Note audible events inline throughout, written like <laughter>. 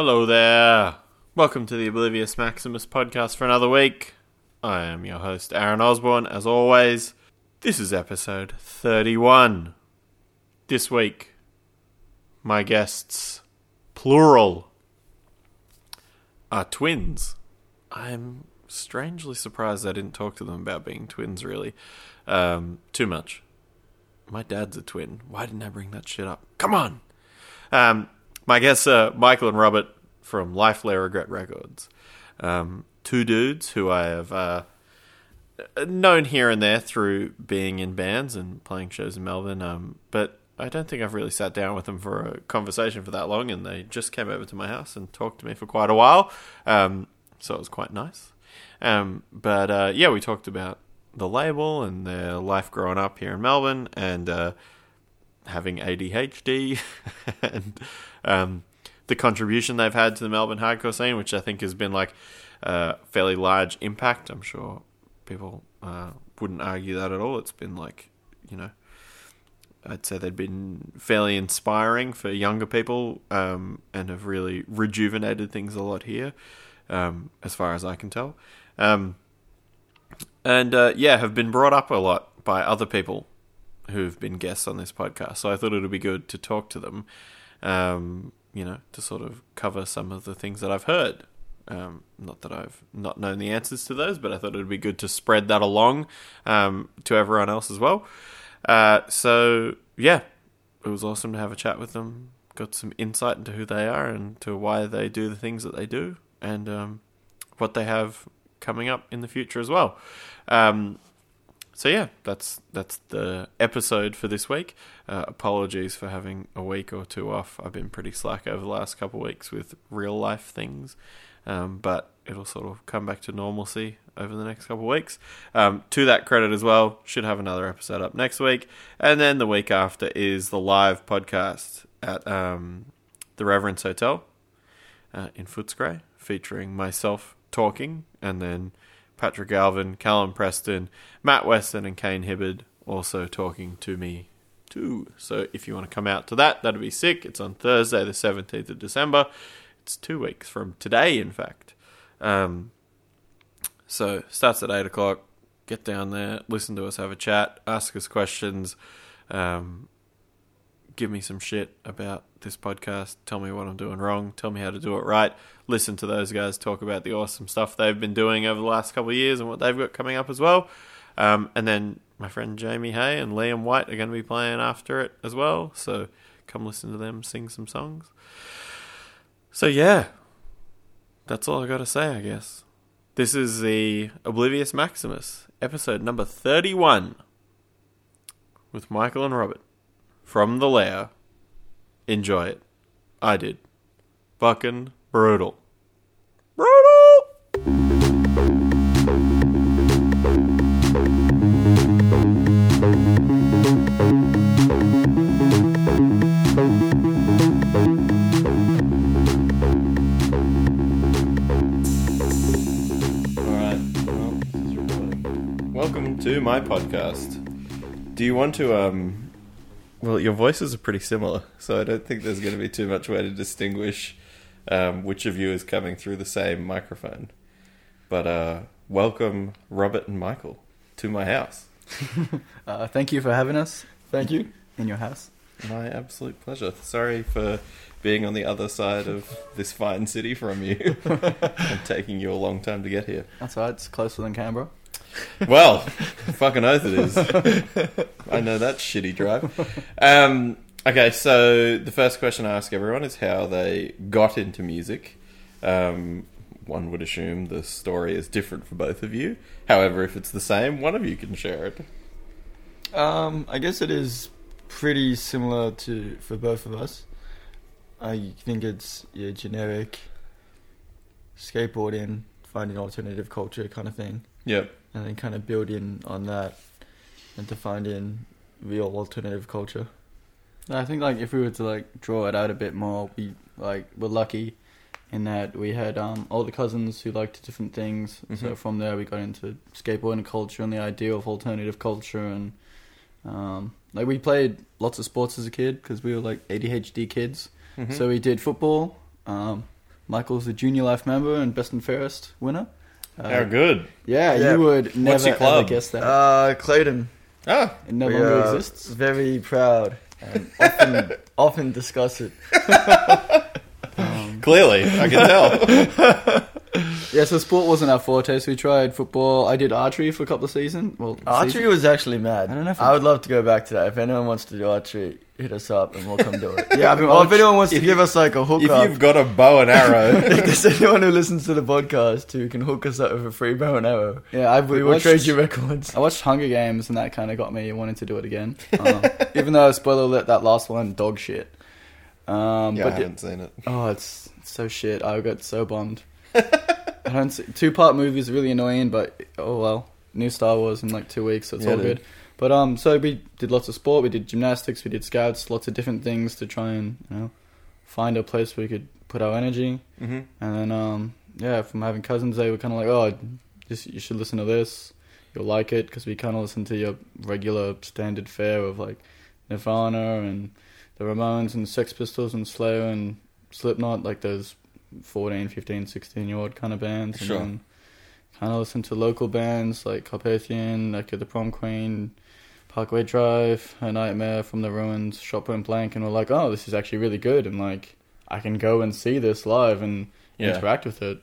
Hello there. Welcome to the Oblivious Maximus podcast for another week. I am your host, Aaron Osborne, as always. This is episode 31. This week, my guests, plural, are twins. I'm strangely surprised I didn't talk to them about being twins, really. Um, too much. My dad's a twin. Why didn't I bring that shit up? Come on! Um, my guests are Michael and Robert from Life Lair Regret Records. Um, two dudes who I have uh, known here and there through being in bands and playing shows in Melbourne. Um, but I don't think I've really sat down with them for a conversation for that long, and they just came over to my house and talked to me for quite a while. Um, so it was quite nice. Um, but uh, yeah, we talked about the label and their life growing up here in Melbourne and uh, having ADHD <laughs> and um, the contribution they've had to the Melbourne hardcore scene, which I think has been like a fairly large impact. I'm sure people uh, wouldn't argue that at all. It's been like, you know, I'd say they've been fairly inspiring for younger people um, and have really rejuvenated things a lot here, um, as far as I can tell. Um, and uh, yeah, have been brought up a lot by other people who've been guests on this podcast. So I thought it would be good to talk to them, um, you know, to sort of cover some of the things that I've heard. Um, not that I've not known the answers to those, but I thought it would be good to spread that along um, to everyone else as well. Uh, so yeah, it was awesome to have a chat with them. Got some insight into who they are and to why they do the things that they do, and um, what they have coming up in the future as well. Um, so yeah, that's that's the episode for this week. Uh, apologies for having a week or two off. I've been pretty slack over the last couple of weeks with real life things, um, but it'll sort of come back to normalcy over the next couple of weeks. Um, to that credit as well, should have another episode up next week, and then the week after is the live podcast at um, the Reverence Hotel uh, in Footscray, featuring myself talking, and then Patrick Alvin, Callum Preston, Matt Weston, and Kane Hibbard also talking to me too. So if you want to come out to that, that'd be sick. It's on Thursday, the 17th of December. It's two weeks from today, in fact. Um, so starts at 8 o'clock. Get down there, listen to us, have a chat, ask us questions, um, give me some shit about this podcast. Tell me what I'm doing wrong. Tell me how to do it right. Listen to those guys talk about the awesome stuff they've been doing over the last couple of years and what they've got coming up as well. Um, and then my friend Jamie Hay and Liam White are going to be playing after it as well. So come listen to them sing some songs. So yeah, that's all I got to say, I guess. This is the Oblivious Maximus, episode number 31, with Michael and Robert from the lair. Enjoy it. I did. Fucking brutal. Welcome to my podcast. Do you want to, um, well, your voices are pretty similar, so I don't think there's going to be too much way to distinguish um, which of you is coming through the same microphone. But uh, welcome, Robert and Michael, to my house. <laughs> Uh, thank you for having us. Thank you in your house. My absolute pleasure. Sorry for being on the other side of this fine city from you <laughs> and taking you a long time to get here. That's all right. It's closer than Canberra. <laughs> Well, fucking oath it is. I know that shitty drive. Um, okay, so the first question I ask everyone is how they got into music. Um, one would assume the story is different for both of you. However, if it's the same, one of you can share it. Um, I guess it is pretty similar to for both of us. I think it's yeah, generic skateboarding, finding alternative culture kind of thing, Yep. And then kind of build in on that and to find in real alternative culture. I think like if we were to like draw it out a bit more, we like were lucky in that we had um older cousins who liked different things. So Mhm. from there we got into skateboarding culture and the idea of alternative culture and um like we played lots of sports as a kid because we were like ADHD kids. Mhm. So we did football, um, Michael's a junior life member and best and fairest winner. Uh, How good. Yeah, Yeah. you would never What's your club? ever guess that. Uh, Clayton. Ah, it no we longer are exists. Very proud and often <laughs> often discuss it. Um, <laughs> clearly, I can tell. <laughs> yeah, so sport wasn't our forte, so we tried football. I did archery for a couple of seasons. Well, Archery season. was actually mad. I don't know if I would love to go back to that. If anyone wants to do archery, hit us up and we'll come do it. <laughs> Yeah, I've been or if anyone wants to give us like a hook if hookup, you've got a bow and arrow, <laughs> if there's <laughs> anyone who listens to the podcast who can hook us up with a free bow and arrow, Yeah, I we will watched, trade you records. I watched Hunger Games, and that kind of got me wanting to do it again. Um, even though, spoiler alert, that last one, dog shit. Um, yeah, I but the- haven't seen it. Oh, it's it's so shit. I got so bummed. I don't see, two part movies are really annoying, but oh well. New Star Wars in like two weeks, so it's Yeah, all dude. good. But um, so we did lots of sport. We did gymnastics. We did scouts. Lots of different things to try and you know find a place where we could put our energy. Mm-hmm. And then um, yeah, from having cousins, they were kind of like, oh, just you should listen to this. You'll like it because we kind of listen to your regular standard fare of like Nirvana and the Ramones and Sex Pistols and Slayer and Slipknot, like those 14, 15, 16 year old kind of bands. Sure. And then kind of listen to local bands like Carpathian, like The Prom Queen, Parkway Drive, A Nightmare from the Ruins, Shop and Blank, and we're like, oh, this is actually really good, and like I can go and see this live and Yeah. interact with it.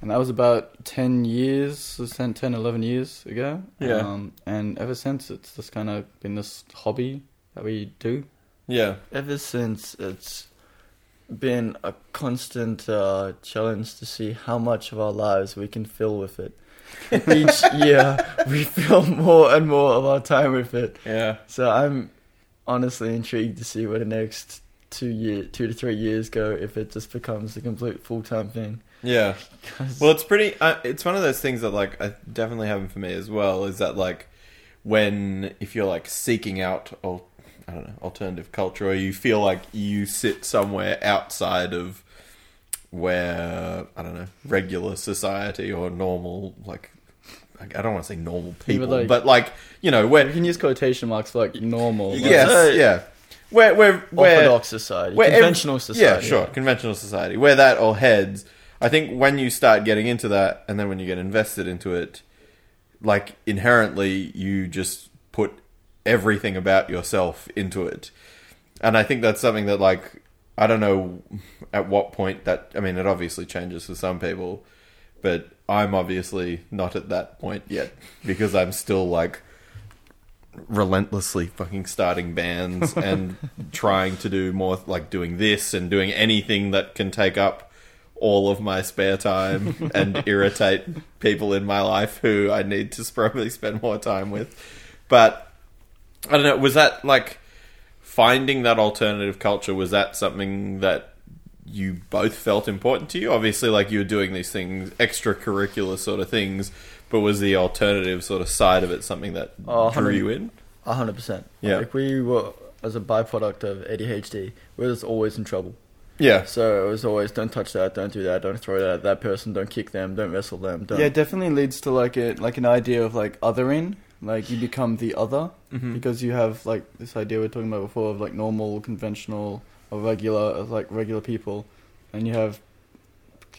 And that was about 10 years, 10, 10 11 years ago. Yeah. Um, and ever since, it's just kind of been this hobby that we do. Yeah. Ever since it's been a constant uh, challenge to see how much of our lives we can fill with it. Each year, we fill more and more of our time with it. Yeah. So I'm honestly intrigued to see where the next two year, two to three years go if it just becomes a complete full time thing. Yeah. <laughs> Well, it's pretty. Uh, it's one of those things that like I definitely happen for me as well. Is that like when if you're like seeking out or I don't know alternative culture, or you feel like you sit somewhere outside of where I don't know regular society or normal like I don't want to say normal You would people, like- but like you know We where can use quotation marks for like normal. like- yes So- yeah where where where Orthodox society, where ev- conventional society. Yeah, sure, conventional society. Where that all heads, I think when you start getting into that, and then when you get invested into it, like inherently you just put everything about yourself into it, and I think that's something that like I don't know at what point that I mean it obviously changes for some people, but I'm obviously not at that point yet because I'm still like relentlessly fucking starting bands <laughs> and trying to do more like doing this and doing anything that can take up all of my spare time <laughs> and irritate people in my life who I need to probably spend more time with. But I don't know, was that like finding that alternative culture was that something that you both felt important to you? Obviously like you were doing these things extracurricular sort of things, but was the alternative sort of side of it something that Oh, drew 100 you in? A hundred percent. Yeah. Like we were as a byproduct of ADHD, we were just always in trouble. Yeah. So it was always don't touch that, don't do that, don't throw that at that person, don't kick them, don't wrestle them, don't Yeah, it definitely leads to like a like an idea of like othering. Like you become the other Mhm. because you have like this idea we are talking about before of like normal, conventional, or regular, like regular people, and you have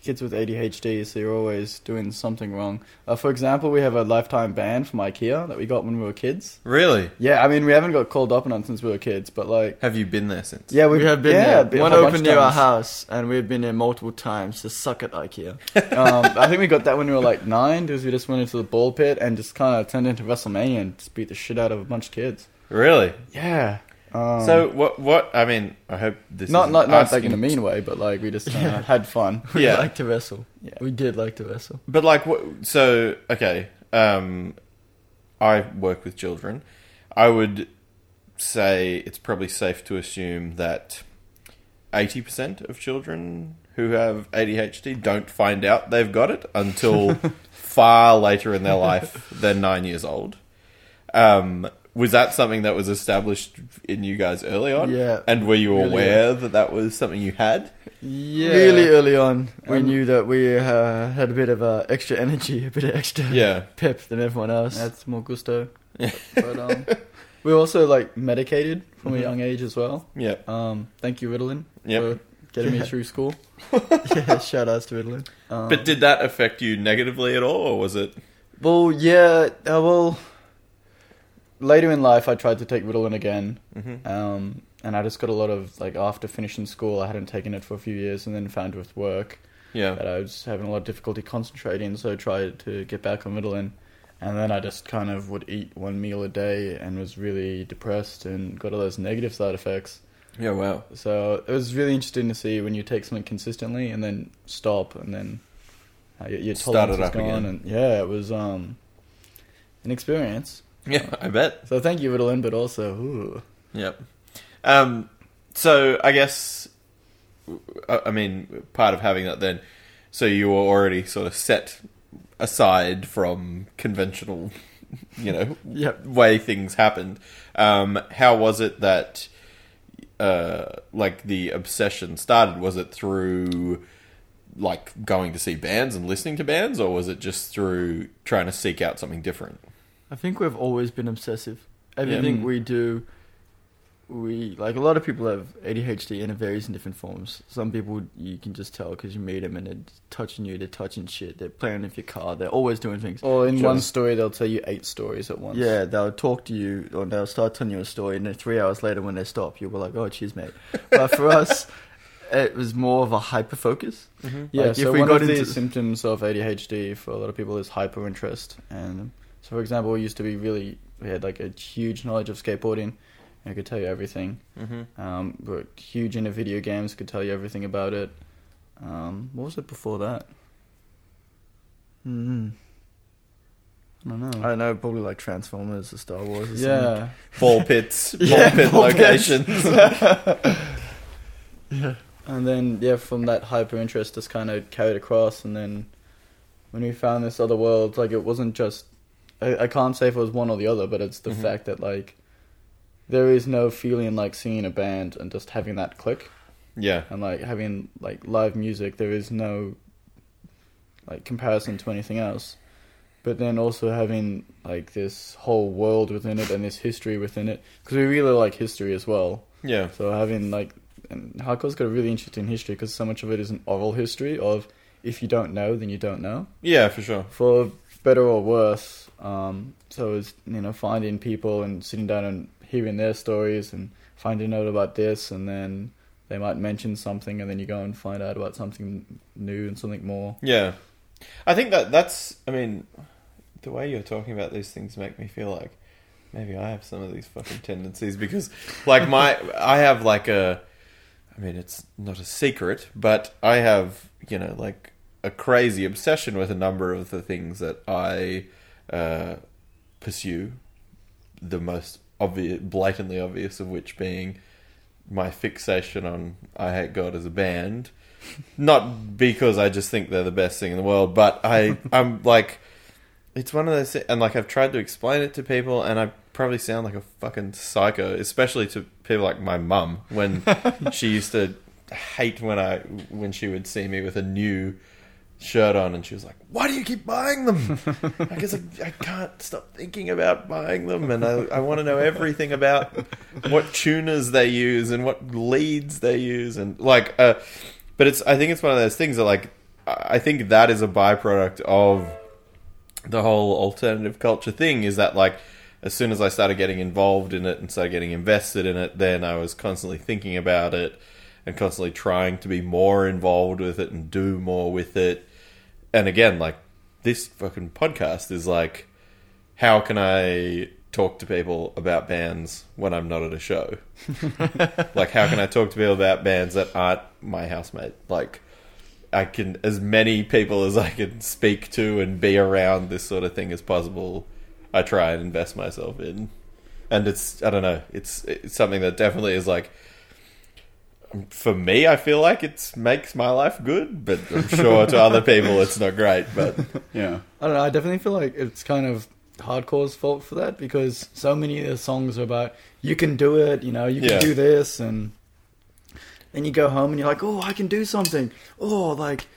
kids with ADHD, so you're always doing something wrong. Uh, for example, we have a lifetime ban from IKEA that we got when we were kids. Really? Yeah, I mean we haven't got called up on it since we were kids, but like Have you been there since? yeah, we have been yeah, there. a One opened near our house, and we've been there multiple times to suck at IKEA. <laughs> um, I think we got that when we were like nine, because we just went into the ball pit and just kind of turned into WrestleMania and just beat the shit out of a bunch of kids. Really? Yeah. Um, so what? What? I mean, I hope this not isn't not not like in a mean way, but like we just kind Yeah. had fun. <laughs> We Yeah. like to wrestle. Yeah. We did like to wrestle. But like, what? So okay, um, I work with children. I would say it's probably safe to assume that eighty percent of children who have ADHD don't find out they've got it until <laughs> far later in their life than nine years old. Um, was that something that was established in you guys early on? Yeah. And were you Really aware that that was something you had? Yeah. Really early on, we Um, knew that we uh, had a bit of uh, extra energy, a bit of extra Yeah. pep than everyone else. That's more gusto. <laughs> but um, we were also like medicated from a Mhm. young age as well. Yeah. Um, thank you Ritalin Yep. for getting Yeah. me through school. <laughs> yeah, shout outs to Ritalin. Um, But did that affect you negatively at all, or was it? well, yeah, uh, well, Later in life, I tried to take Ritalin again, hmm um, and I just got a lot of like after finishing school, I hadn't taken it for a few years, and then found with work Yeah. that I was having a lot of difficulty concentrating, so I tried to get back on Ritalin. And then I just kind of would eat one meal a day and was really depressed and got all those negative side effects. Yeah. Wow. So it was really interesting to see when you take something consistently and then stop and then how your, your Start tolerance it is up gone. again. And yeah, it was um, an experience. <laughs> Yeah, I bet. So thank you, Ritalin, but also, ooh. Yep. Um, so I guess, I I mean, part of having that then, so you were already sort of set aside from conventional, <laughs> you know, Yep. way things happened. Um, how was it that, uh, like the obsession started? Was it through like going to see bands and listening to bands, or was it just through trying to seek out something different? I think we've always been obsessive. Everything Mm. we do, we like a lot of people have ADHD and it varies in different forms. Some people you can just tell because you meet them and they're touching you, they're touching shit, they're playing with your car, they're always doing things. Or in one story, they'll tell you eight stories at once. Yeah, they'll talk to you or they'll start telling you a story, and then three hours later, when they stop, you'll be like, "Oh, cheers, mate." But for us, it was more of a hyper focus. Yeah, Like, so if we one got of the into- symptoms of ADHD for a lot of people is hyper interest. And so, for example, we used to be really, we had like a huge knowledge of skateboarding. I could tell you everything. Mm-hmm. Um, we're huge into video games, could tell you everything about it. Um, what was it before that? Mm-hmm. I don't know. I don't know, probably like Transformers or Star Wars. Or something. yeah. <laughs> Ball pits, <laughs> ball Yeah, pit ball pits. locations. <laughs> yeah. And then, yeah, from that hyper interest, just kind of carried across. And then when we found this other world, like, it wasn't just. I, I can't say if it was one or the other, but it's the Mhm. fact that, like, there is no feeling like seeing a band and just having that click. yeah. And, like, having, like, live music, there is no, like, comparison to anything else. But then also having, like, this whole world within it and this history within it. Because we really like history as well. Yeah. So having like, and hardcore's got a really interesting history because so much of it is an oral history of if you don't know, then you don't know. Yeah, for sure. For better or worse, um, so it's you know finding people and sitting down and hearing their stories and finding out about this, and then they might mention something, and then you go and find out about something new and something more. Yeah. I think that that's, I mean, the way you're talking about these things make me feel like maybe I have some of these fucking tendencies because, like, my, I have like a, I mean, it's not a secret, but I have, you know, like a crazy obsession with a number of the things that I uh, pursue. The most obvious, blatantly obvious of which being my fixation on I Hate God as a band. Not because I just think they're the best thing in the world, but I, <laughs> I'm like, it's one of those, and like I've tried to explain it to people, and I probably sound like a fucking psycho, especially to people like my mum when <laughs> she used to hate when I when she would see me with a new shirt on, and she was like, "Why do you keep buying them?" <laughs> I guess I, I can't stop thinking about buying them, and I, I want to know everything about what tuners they use and what leads they use, and like, uh, but it's I think it's one of those things that like I I think that is a byproduct of the whole alternative culture thing is that like as soon as I started getting involved in it and started getting invested in it, then I was constantly thinking about it and constantly trying to be more involved with it and do more with it. And again, like this fucking podcast is like, how can I talk to people about bands when I'm not at a show? <laughs> like, how can I talk to people about bands that aren't my housemate? Like, I can as many people as I can speak to and be around this sort of thing as possible. I try and invest myself in, and it's I don't know. It's it's something that definitely is like for me. I feel like it makes my life good, but I'm sure to other people it's not great. But <laughs> Yeah. I don't know. I definitely feel like it's kind of hardcore's fault for that because so many of the songs are about you can do it, you know, you can Yeah. do this, and then you go home and you're like, oh, I can do something. Oh, like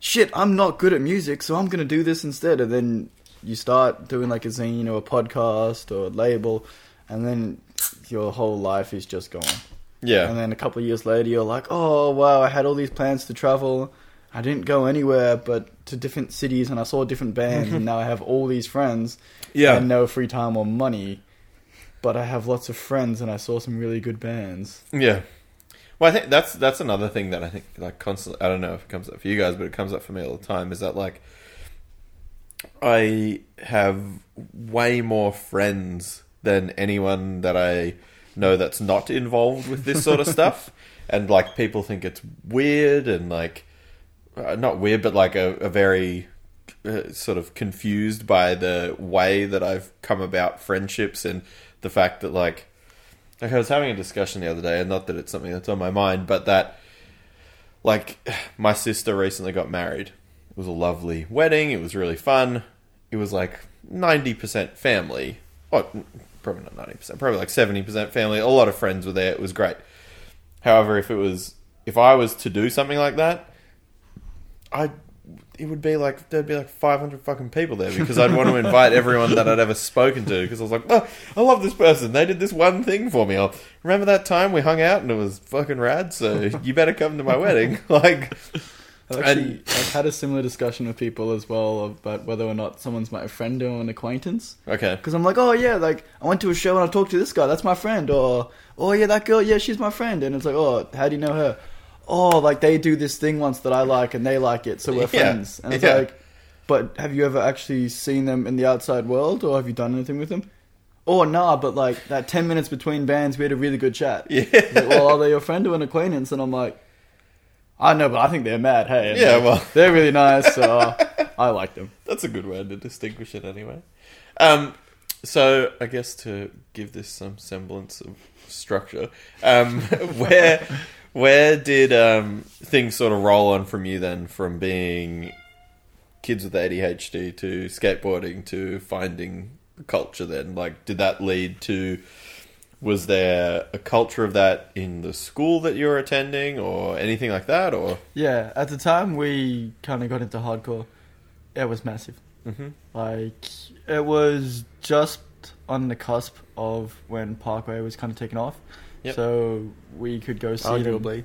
shit, I'm not good at music, so I'm gonna do this instead. And then you start doing like a zine or a podcast or a label, and then your whole life is just gone. Yeah. And then a couple of years later, you're like, oh wow, I had all these plans to travel. I didn't go anywhere, but to different cities, and I saw different bands, and <laughs> now I have all these friends yeah. and no free time or money. But I have lots of friends, and I saw some really good bands. Yeah. Well, I think that's that's another thing that I think like constantly. I don't know if it comes up for you guys, but it comes up for me all the time. Is that like I have way more friends than anyone that I know that's not involved with this sort of stuff, <laughs> and like people think it's weird and like uh, not weird, but like a, a very uh, sort of confused by the way that I've come about friendships and the fact that like like I was having a discussion the other day, and not that it's something that's on my mind, but that like <sighs> my sister recently got married. It was a lovely wedding. It was really fun. It was like ninety percent family. Oh, probably not ninety percent. Probably like seventy percent family. A lot of friends were there. It was great. However, if it was if I was to do something like that, I it would be like there'd be like 500 fucking people there because I'd want to <laughs> invite everyone that I'd ever spoken to because I was like, oh, I love this person. They did this one thing for me. I'll remember that time we hung out and it was fucking rad. So you better come to my wedding. <laughs> Like, I've actually, I've had a similar discussion with people as well about whether or not someone's my friend or an acquaintance. okay, Because I'm like, oh yeah, like I went to a show and I talked to this guy, that's my friend. Or, oh yeah, that girl, yeah, she's my friend. And it's like, oh, how do you know her? Oh, like they do this thing once that I like and they like it, so we're Yeah. friends. And it's Yeah. like, but have you ever actually seen them in the outside world or have you done anything with them? Oh, nah, but like that 10 minutes between bands, we had a really good chat. yeah, like, well, are they your friend or an acquaintance? And I'm like, I know, but I think they're mad. Hey, and Yeah, like, well. they're really nice. So <laughs> I like them. that's a good way to distinguish it anyway. Um, so I guess to give this some semblance of structure, um, <laughs> where where did um, things sort of roll on from you then, from being kids with ADHD to skateboarding to finding culture? Then, like, did that lead to? Was there a culture of that in the school that you were attending, or anything like that, or? Yeah, at the time we kind of got into hardcore. It was massive. Mm-hmm. Like it was just on the cusp of when Parkway was kind of taken off. Yep. So we could go see them. Arguably.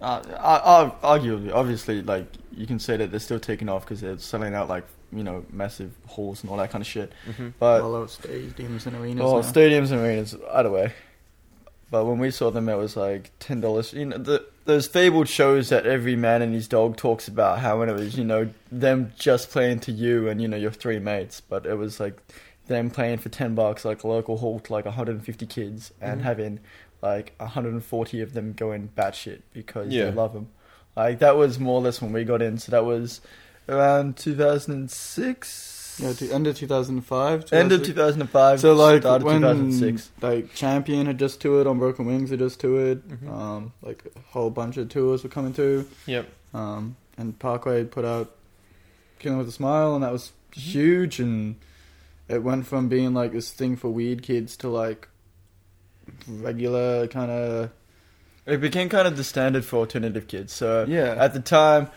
Uh, uh, uh, arguably, obviously, like you can say that they're still taking off because they're selling out like you know massive halls and all that kind of shit. Mm-hmm. But Well, stadiums and arenas. oh, now. stadiums and arenas, either way. But when we saw them, it was like ten dollars. You know, the, those fabled shows that every man and his dog talks about. How when it was, you know, them just playing to you and you know your three mates. But it was like them playing for ten bucks, like a local hall to like 150 kids, and Mhm. having like 140 of them going batshit because Yeah. they love them. Like that was more or less when we got in. So that was around 2006. Yeah, to, end of 2005. End of 2005. So like start when 2006. like Champion had just toured on Broken Wings had just toured. Mhm. Um, like a whole bunch of tours were coming through. Yep. Um, and Parkway put out Killing with a Smile, and that was Mm-hmm. huge. And it went from being like this thing for weird kids to like regular kind of It became kind of the standard for alternative kids. So yeah. at the time,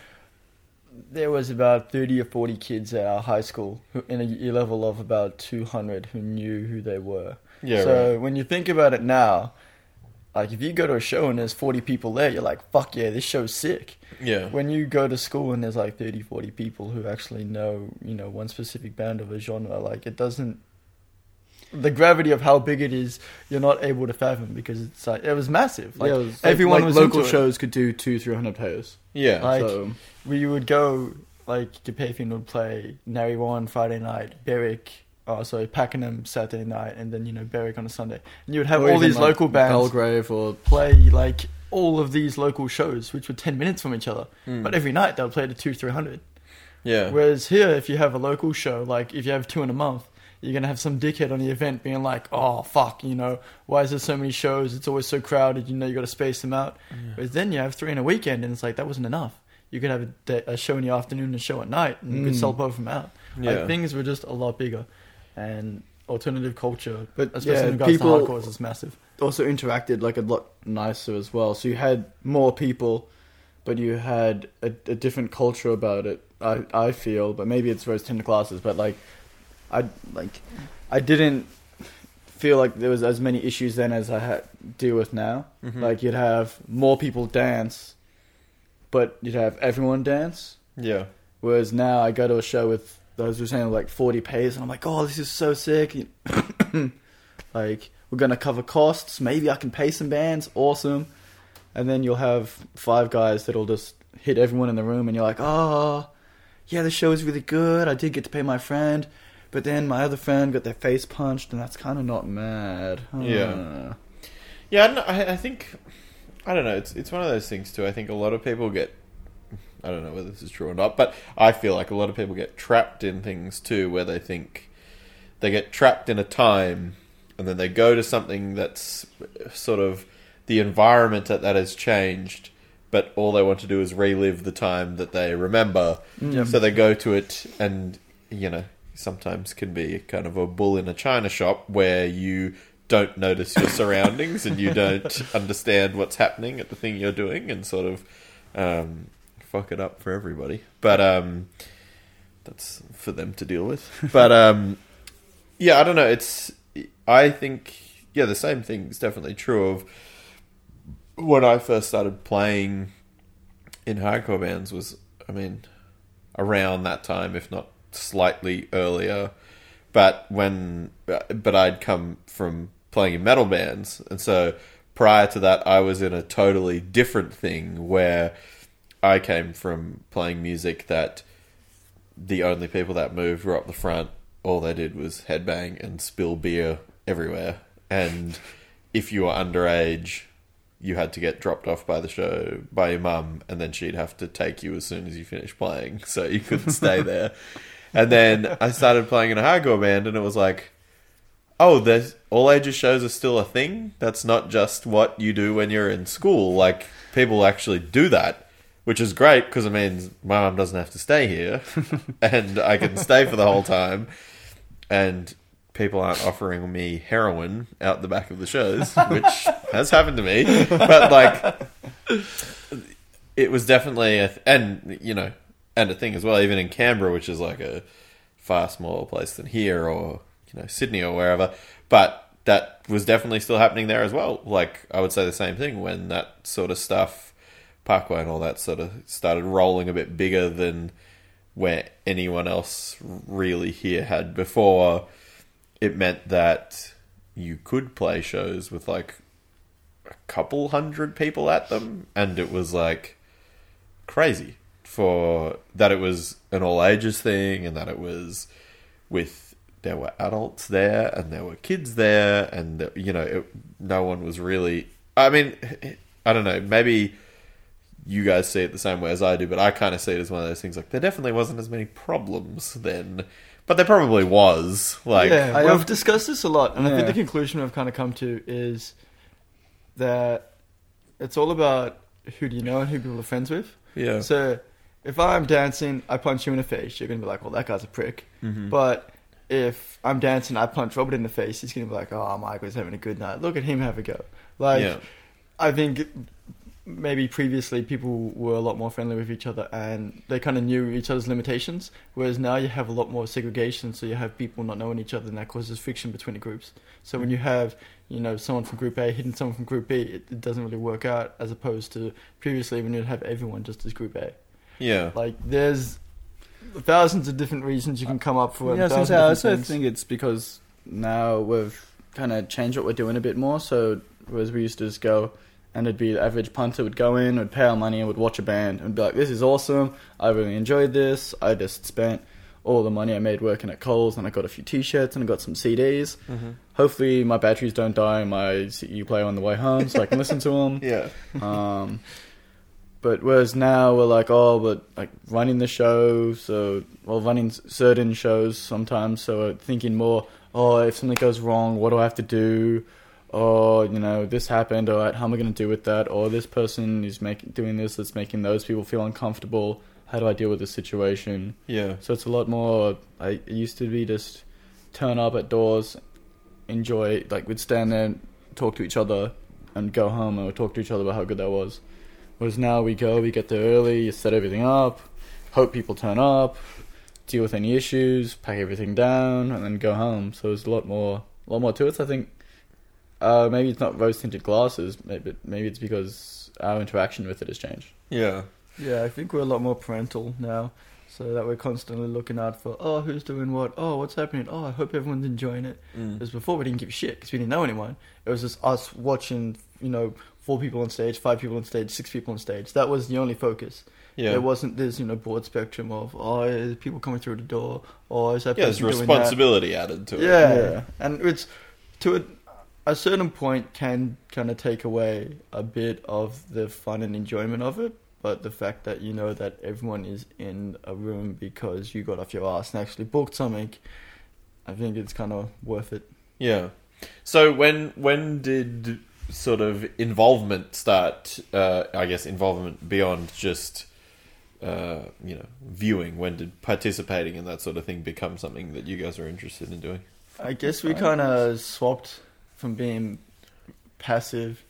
there was about 30 or 40 kids at our high school who, in a year level of about 200 who knew who they were. Yeah. so right. when you think about it now, like if you go to a show and there's 40 people there, you're like, fuck yeah, this show's sick. Yeah. When you go to school and there's like 30, 40 people who actually know, you know, one specific band of a genre, like it doesn't. The gravity of how big it is, you're not able to fathom because it's like it was massive. Like yeah, it was, everyone like, was local into it. shows could do two, three hundred players. Yeah. Like- so we would go like Carpathian would play Narre Warren Friday night, Berwick, oh sorry, Pakenham Saturday night, and then you know Berwick on a Sunday. And you would have or all these like, local bands Belgrave or play like all of these local shows, which were ten minutes from each other. Mm. But every night they would play to two, three hundred. yeah. Whereas here, if you have a local show, like if you have two in a month, you're gonna have some dickhead on the event being like, "Oh fuck, you know, why is there so many shows? It's always so crowded. You know, you got to space them out." Whereas then you have three in a weekend, and it's like that wasn't enough. You could have a, day, a show in the afternoon and a show at night, and you could Mm. sell both of them out. yeah. Like things were just a lot bigger, and alternative culture, But, especially yeah, in regards people- to hardcore, is massive. also interacted like a lot nicer as well. So you had more people, but you had a, a different culture about it. I I feel, but maybe it's rose tinted glasses. But like, I like, I didn't feel like there was as many issues then as I had deal with now. Mhm. Like you'd have more people dance, but you'd have everyone dance. yeah, Whereas now I go to a show with those who are saying like 40 pays, and I'm like, oh, this is so sick. <coughs> like we're gonna cover costs. Maybe I can pay some bands. Awesome. And then you'll have five guys that'll just hit everyone in the room, and you're like, oh, yeah, the show is really good. I did get to pay my friend, but then my other friend got their face punched, and that's kind of not mad. Yeah. yeah. I, don't know, I, I think I don't know. It's it's one of those things too. I think a lot of people get. I don't know whether this is true or not, but I feel like a lot of people get trapped in things too, where they think they get trapped in a time, and then they go to something that's sort of the environment that that has changed, but all they want to do is relive the time that they remember. Mm. So they go to it, and you know, sometimes can be kind of a bull in a china shop where you don't notice your surroundings and you <laughs> don't understand what's happening at the thing you're doing, and sort of um, fuck it up for everybody. But um, that's for them to deal with. <laughs> But um, yeah, I don't know. It's I think yeah, the same thing is definitely true of when I first started playing in hardcore bands was I mean around that time, if not slightly earlier. But when but I'd come from playing in metal bands, and so prior to that, I was in a totally different thing where I came from playing music that the only people that moved were up the front. All they did was headbang and spill beer everywhere. And if you were underage, you had to get dropped off by the show by your mum, and then she'd have to take you as soon as you finished playing, so you couldn't stay <laughs> there. And then I started playing in a hardcore band, and it was like, oh, there's all ages shows are still a thing. That's not just what you do when you're in school. Like people actually do that, which is great because it means my mum doesn't have to stay here, <laughs> and I can stay for the whole time. And people aren't offering me heroin out the back of the shows, which <laughs> has happened to me. But like, it was definitely a th- and you know and a thing as well. Even in Canberra, which is like a far smaller place than here, or you know Sydney or wherever, but that was definitely still happening there as well. Like I would say the same thing when that sort of stuff, Parkway and all that sort of started rolling a bit bigger than where anyone else really here had before. It meant that you could play shows with like a couple hundred people at them, and it was like crazy for that it was an all ages thing and that it was with there were adults there and there were kids there and that, you know it, no one was really i mean i don't know maybe you guys see it the same way as i do but i kind of see it as one of those things like there definitely wasn't as many problems then but there probably was like yeah, I we've discussed this a lot, and I think the conclusion we've kind of come to is that it's all about who do you know and who people are friends with. yeah So if I'm dancing, I punch you in the face, you're gonna be like, "Well, that guy's a prick." Mhm. But if I'm dancing, I punch Robert in the face, he's gonna be like, "Oh, Michael's having a good night. Look at him have a go." Like, yeah I think maybe previously people were a lot more friendly with each other and they kind of knew each other's limitations. Whereas now you have a lot more segregation, so you have people not knowing each other, and that causes friction between the groups. So when you have, you know, someone from Group A hitting someone from Group B, it, it doesn't really work out. As opposed to previously when you'd have everyone just as Group A. yeah Like there's thousands of different reasons you can come up for. Yeah, I, was say, I also things. think it's because now we've kind of changed what we're doing a bit more. So, whereas we used to just go and it'd be the average punter would go in, would pay our money, and would watch a band and be like, "This is awesome! I really enjoyed this. I just spent all the money I made working at Coles, and I got a few T-shirts and I got some CDs. Mhm. Hopefully, my batteries don't die in my CU player on the way home, so I can listen to them." <laughs> yeah Um, but whereas now we're like, oh, but like running the show, so well, running certain shows sometimes. So we're thinking more, oh, if something goes wrong, what do I have to do? Or you know, this happened. All right, how am I going to deal with that? Or this person is making doing this that's making those people feel uncomfortable. How do I deal with this situation? yeah So it's a lot more. I it used to be just turn up at doors, enjoy like we'd stand there, and talk to each other, and go home and we'd talk to each other about how good that was. Whereas now we go, we get there early, you set everything up, hope people turn up, deal with any issues, pack everything down, and then go home. So it's a lot more a lot more to it. So I think uh, maybe it's not rose tinted glasses. Maybe maybe it's because our interaction with it has changed. Yeah. Yeah, I think we're a lot more parental now, so that we're constantly looking out for oh who's doing what, oh what's happening, oh I hope everyone's enjoying it. Mm. Because before we didn't give a shit because we didn't know anyone. It was just us watching, you know, four people on stage, five people on stage, six people on stage. That was the only focus. Yeah. There wasn't this, you know, broad spectrum of oh is people coming through the door, or is that Yeah, there's person doing that? responsibility added to it. Yeah. Yeah. and it's to a, a certain point can kind of take away a bit of the fun and enjoyment of it. But the fact that you know that everyone is in a room because you got off your ass and actually booked something, I think it's kind of worth it. Yeah. So when when did sort of involvement start? Uh, I guess involvement beyond just uh, you know viewing. When did participating in that sort of thing become something that you guys are interested in doing? I guess we kind of swapped from being passive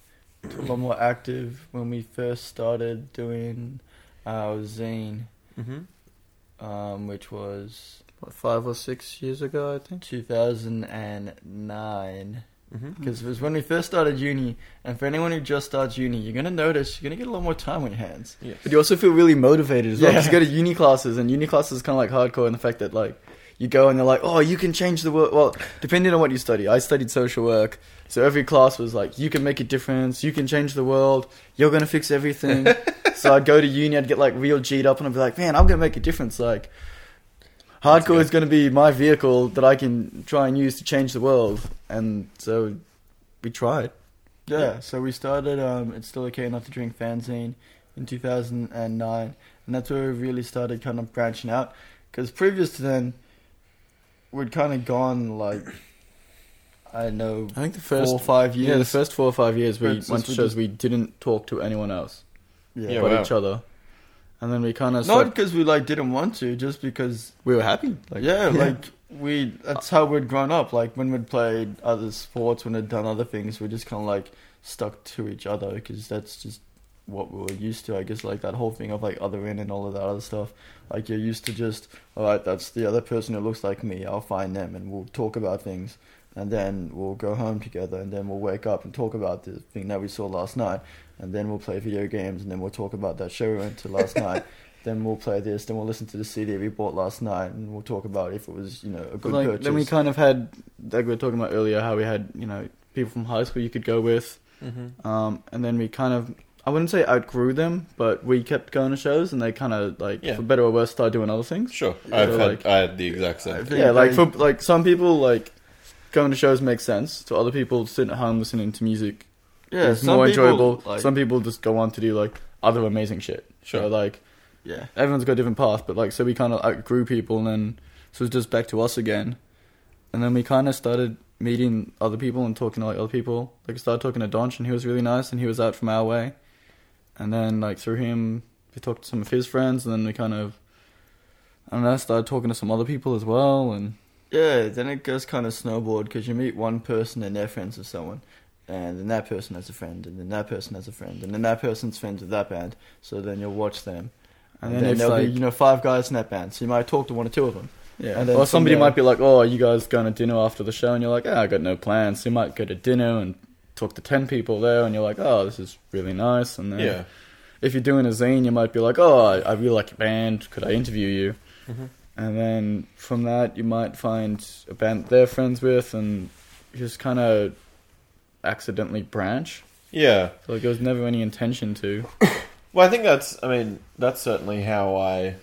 to a lot more active when we first started doing our zine, Mm-hmm. um, which was What, five or six years ago, I think. 2009. Mm-hmm. Because it was when we first started uni, and for anyone who just starts uni, you're gonna notice you're gonna get a lot more time on your hands. Yes. But you also feel really motivated as well. Yeah. Because you go to uni classes, and uni classes is kind of like hardcore in the fact that like you go and they're like, oh, you can change the world. Well, depending on what you study, I studied social work, so every class was like, you can make a difference, you can change the world, you're gonna fix everything. <laughs> so I'd go to uni, I'd get like real G'd up, and I'd be like, man, I'm gonna make a difference. Like, That's hardcore is gonna be my vehicle that I can try and use to change the world, and so we tried. Yeah, so we started um, It's Still Okay Not to Drink fanzine in 2009, and that's where we really started kind of branching out. Because previous to then, we'd kind of gone like, I don't know, I think the first four or five years. yeah, the first four or five years we went to we shows we didn't talk to anyone else. Yeah. Yeah, but wow. each other. And then we kind of Not because we like didn't want to, just because we were happy. Like yeah, like we that's how we'd grown up. Like when we'd played other sports, when we'd done other things, we just kind of like stuck to each other because that's just what we were used to. I guess like that whole thing of like other in and all of that other stuff. Like you're used to just all right, that's the other person who looks like me. I'll find them and we'll talk about things. And then we'll go home together, and then we'll wake up and talk about the thing that we saw last night, and then we'll play video games, and then we'll talk about that show we went to last <laughs> night, then we'll play this, then we'll listen to the CD we bought last night, and we'll talk about if it was, you know, a good like, purchase. then we kind of had like we were talking about earlier how we had you know people from high school you could go with, Mm-hmm. um, and then we kind of I wouldn't say outgrew them, but we kept going to shows, and they kind of like Yeah. for better or worse started doing other things. Sure. Yeah, I've so, had like- I had the exact same. Thing. Yeah, like for like some people like going to shows makes sense. To other people, sitting at home listening to music yeah, is some more people, enjoyable. Like, some people just go on to do like other amazing shit. Sure. So like yeah, everyone's got a different path, but like so we kind of outgrew people, and then so it's just back to us again, and then we kind of started meeting other people and talking to like other people. Like I started talking to Donch, and he was really nice, and he was out from our way, and then like through him, we talked to some of his friends, and then we kind of, and I don't know, started talking to some other people as well, and yeah. Then it goes kind of snowboard because you meet one person and they're friends with someone, and then that person has a friend, and then that person has a friend, and then that person's friends with that band. So then you'll watch them, and, and, then, then there'll like be you know five guys in that band. So you might talk to one or two of them. yeah, and then or somebody there- might be like, oh, are you guys going to dinner after the show, and you're like, ah, I got no plans. So you might go to dinner and talk to ten people there, and you're like, oh, this is really nice, and then Yeah. if you're doing a zine, you might be like, "Oh, I, I really like your band. Could I interview you?" Mhm. And then from that, you might find a band they're friends with, and just kind of accidentally branch. Yeah. So like, there was never any intention to. <coughs> Well, I think that's. I mean, that's certainly how I.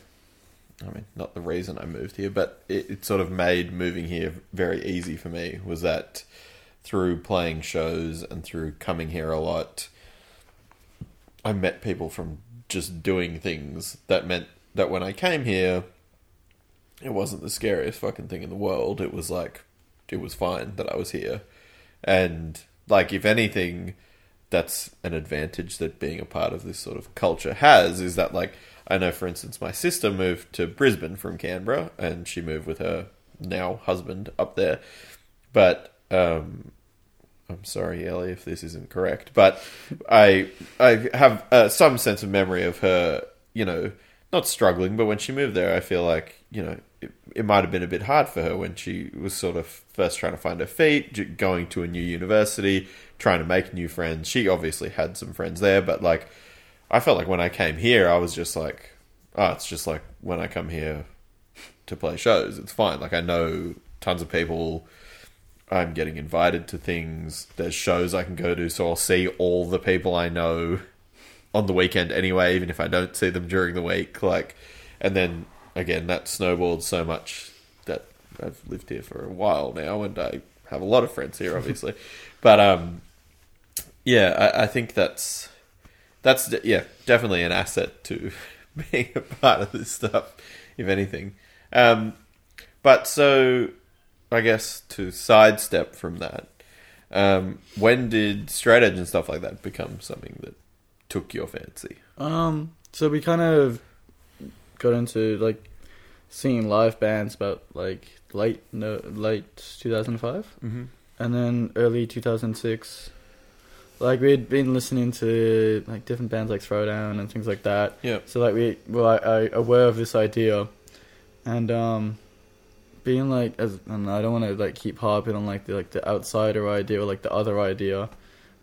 I mean, not the reason I moved here, but it, it sort of made moving here very easy for me. Was that through playing shows and through coming here a lot, I met people from just doing things that meant that when I came here, it wasn't the scariest fucking thing in the world. It was like, it was fine that I was here. And, like, if anything, that's an advantage that being a part of this sort of culture has is that like I know for instance my sister moved to Brisbane from Canberra and she moved with her now husband up there but um I'm sorry Ellie if this isn't correct but I I have uh, some sense of memory of her you know not struggling but when she moved there I feel like you know it, might have been a bit hard for her when she was sort of first trying to find her feet, going to a new university, trying to make new friends. She obviously had some friends there, but like, I felt like when I came here, I was just like, oh, it's just like when I come here to play shows. It's fine. Like, I know tons of people. I'm getting invited to things. There's shows I can go to, so I'll see all the people I know on the weekend anyway, even if I don't see them during the week. Like, and then again, that snowballed so much that I've lived here for a while now, and I have a lot of friends here, obviously. <laughs> but um, yeah, I, I think that's that's de- yeah definitely an asset to <laughs> being a part of this stuff, if anything. Um, but so I guess to sidestep from that, um, when did straight edge and stuff like that become something that took your fancy? Um, so we kind of got into like seeing live bands about like late no late 2005 Mm-hmm. and then early 2006 like we'd been listening to like different bands like throwdown and things like that Yeah. so like we were like, I, aware of this idea and um being like as i don't want to like keep harping on like the like the outsider idea or like the other idea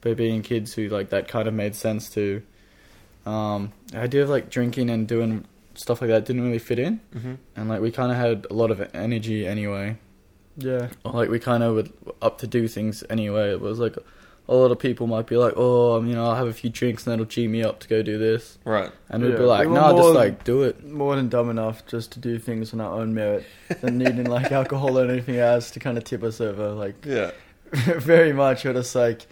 but being kids who like that kind of made sense to um the idea of like drinking and doing stuff like that didn't really fit in Mm-hmm. and like we kind of had a lot of energy anyway Yeah. or, like we kind of were up to do things anyway. It was like a lot of people might be like, "Oh, um, you know, I'll have a few drinks and that'll G me up to go do this," Right. and we'd Yeah, be like, we "No, more- just like do it." More than dumb enough just to do things on our own merit than needing like <laughs> alcohol or anything else to kind of tip us over. Like Yeah. <laughs> very much we're just like,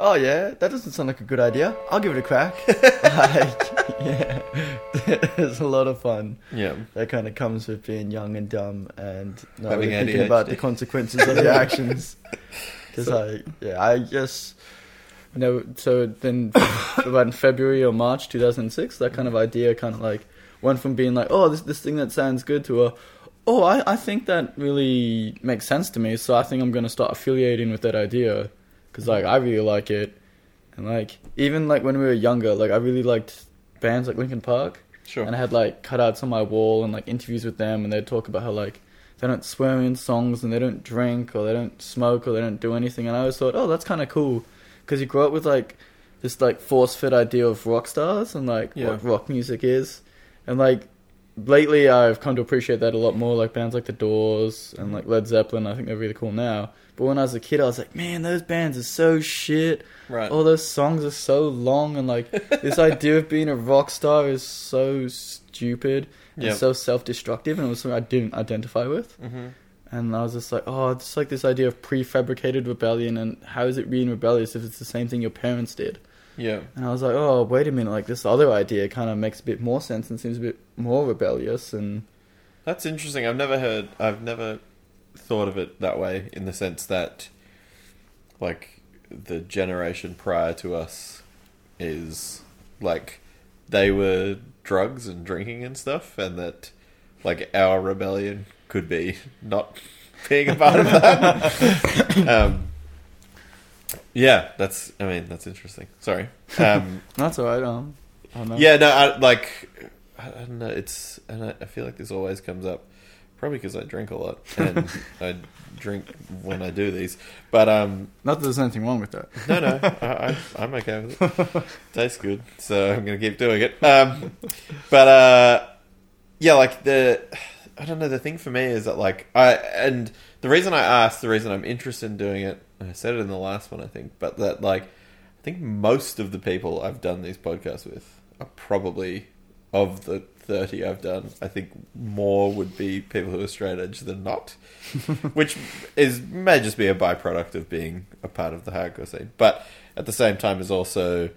oh yeah, that doesn't sound like a good idea. I'll give it a crack. <laughs> like, yeah, <laughs> it's a lot of fun. Yeah. That kind of comes with being young and dumb and not Having really thinking about the consequences of your <laughs> actions. Because I, yeah, I just know, so then <coughs> about in February or March 2006, that kind of idea kind of like went from being like, "Oh, this this thing that sounds good," to a, "Oh, I I think that really makes sense to me, so I think I'm gonna start affiliating with that idea." Because like I really like it, and like even like when we were younger, like I really liked bands like Linkin Park. Sure. And I had like cutouts on my wall and like interviews with them, and they'd talk about how like they don't swear in songs and they don't drink or they don't smoke or they don't do anything. And I always thought, oh, that's kind of cool because you grow up with like this like force fit idea of rock stars and like Yeah. what rock music is, and like lately I've come to appreciate that a lot more. Like bands like The Doors and like Led Zeppelin, I think they're really cool now. But when I was a kid, I was like, man, those bands are so shit. Right. All those songs are so long, and like <laughs> this idea of being a rock star is so stupid and Yep. so self-destructive, and it was something I didn't identify with. mm-hmm. And I was just like, oh, it's like this idea of prefabricated rebellion, and how is it being rebellious if it's the same thing your parents did? Yeah. And I was like, oh, wait a minute, like this other idea kind of makes a bit more sense and seems a bit more rebellious, and That's interesting. I've never heard. I've never thought of it that way. In the sense that, like, the generation prior to us is like they were drugs and drinking and stuff, and that like our rebellion could be <laughs> not being a part of that. <laughs> um, yeah, that's. I mean, that's interesting. Sorry. <laughs> Um, that's alright. Um, I don't know. yeah, no, I, like I, I don't know. It's and I, I feel like this always comes up, probably because I drink a lot and <laughs> I drink when I do these. But um, Not that there's anything wrong with that. no, no, I, I, I'm okay with it. <laughs> Tastes good, so I'm gonna keep doing it. Um, but uh, yeah, like the I don't know. The thing for me is that like I and the reason I asked, the reason I'm interested in doing it, I said it in the last one, I think, but that like I think most of the people I've done these podcasts with are probably of the 30 I've done, I think more would be people who are straight edge than not, <laughs> which is may just be a byproduct of being a part of the hardcore scene. But at the same time, is also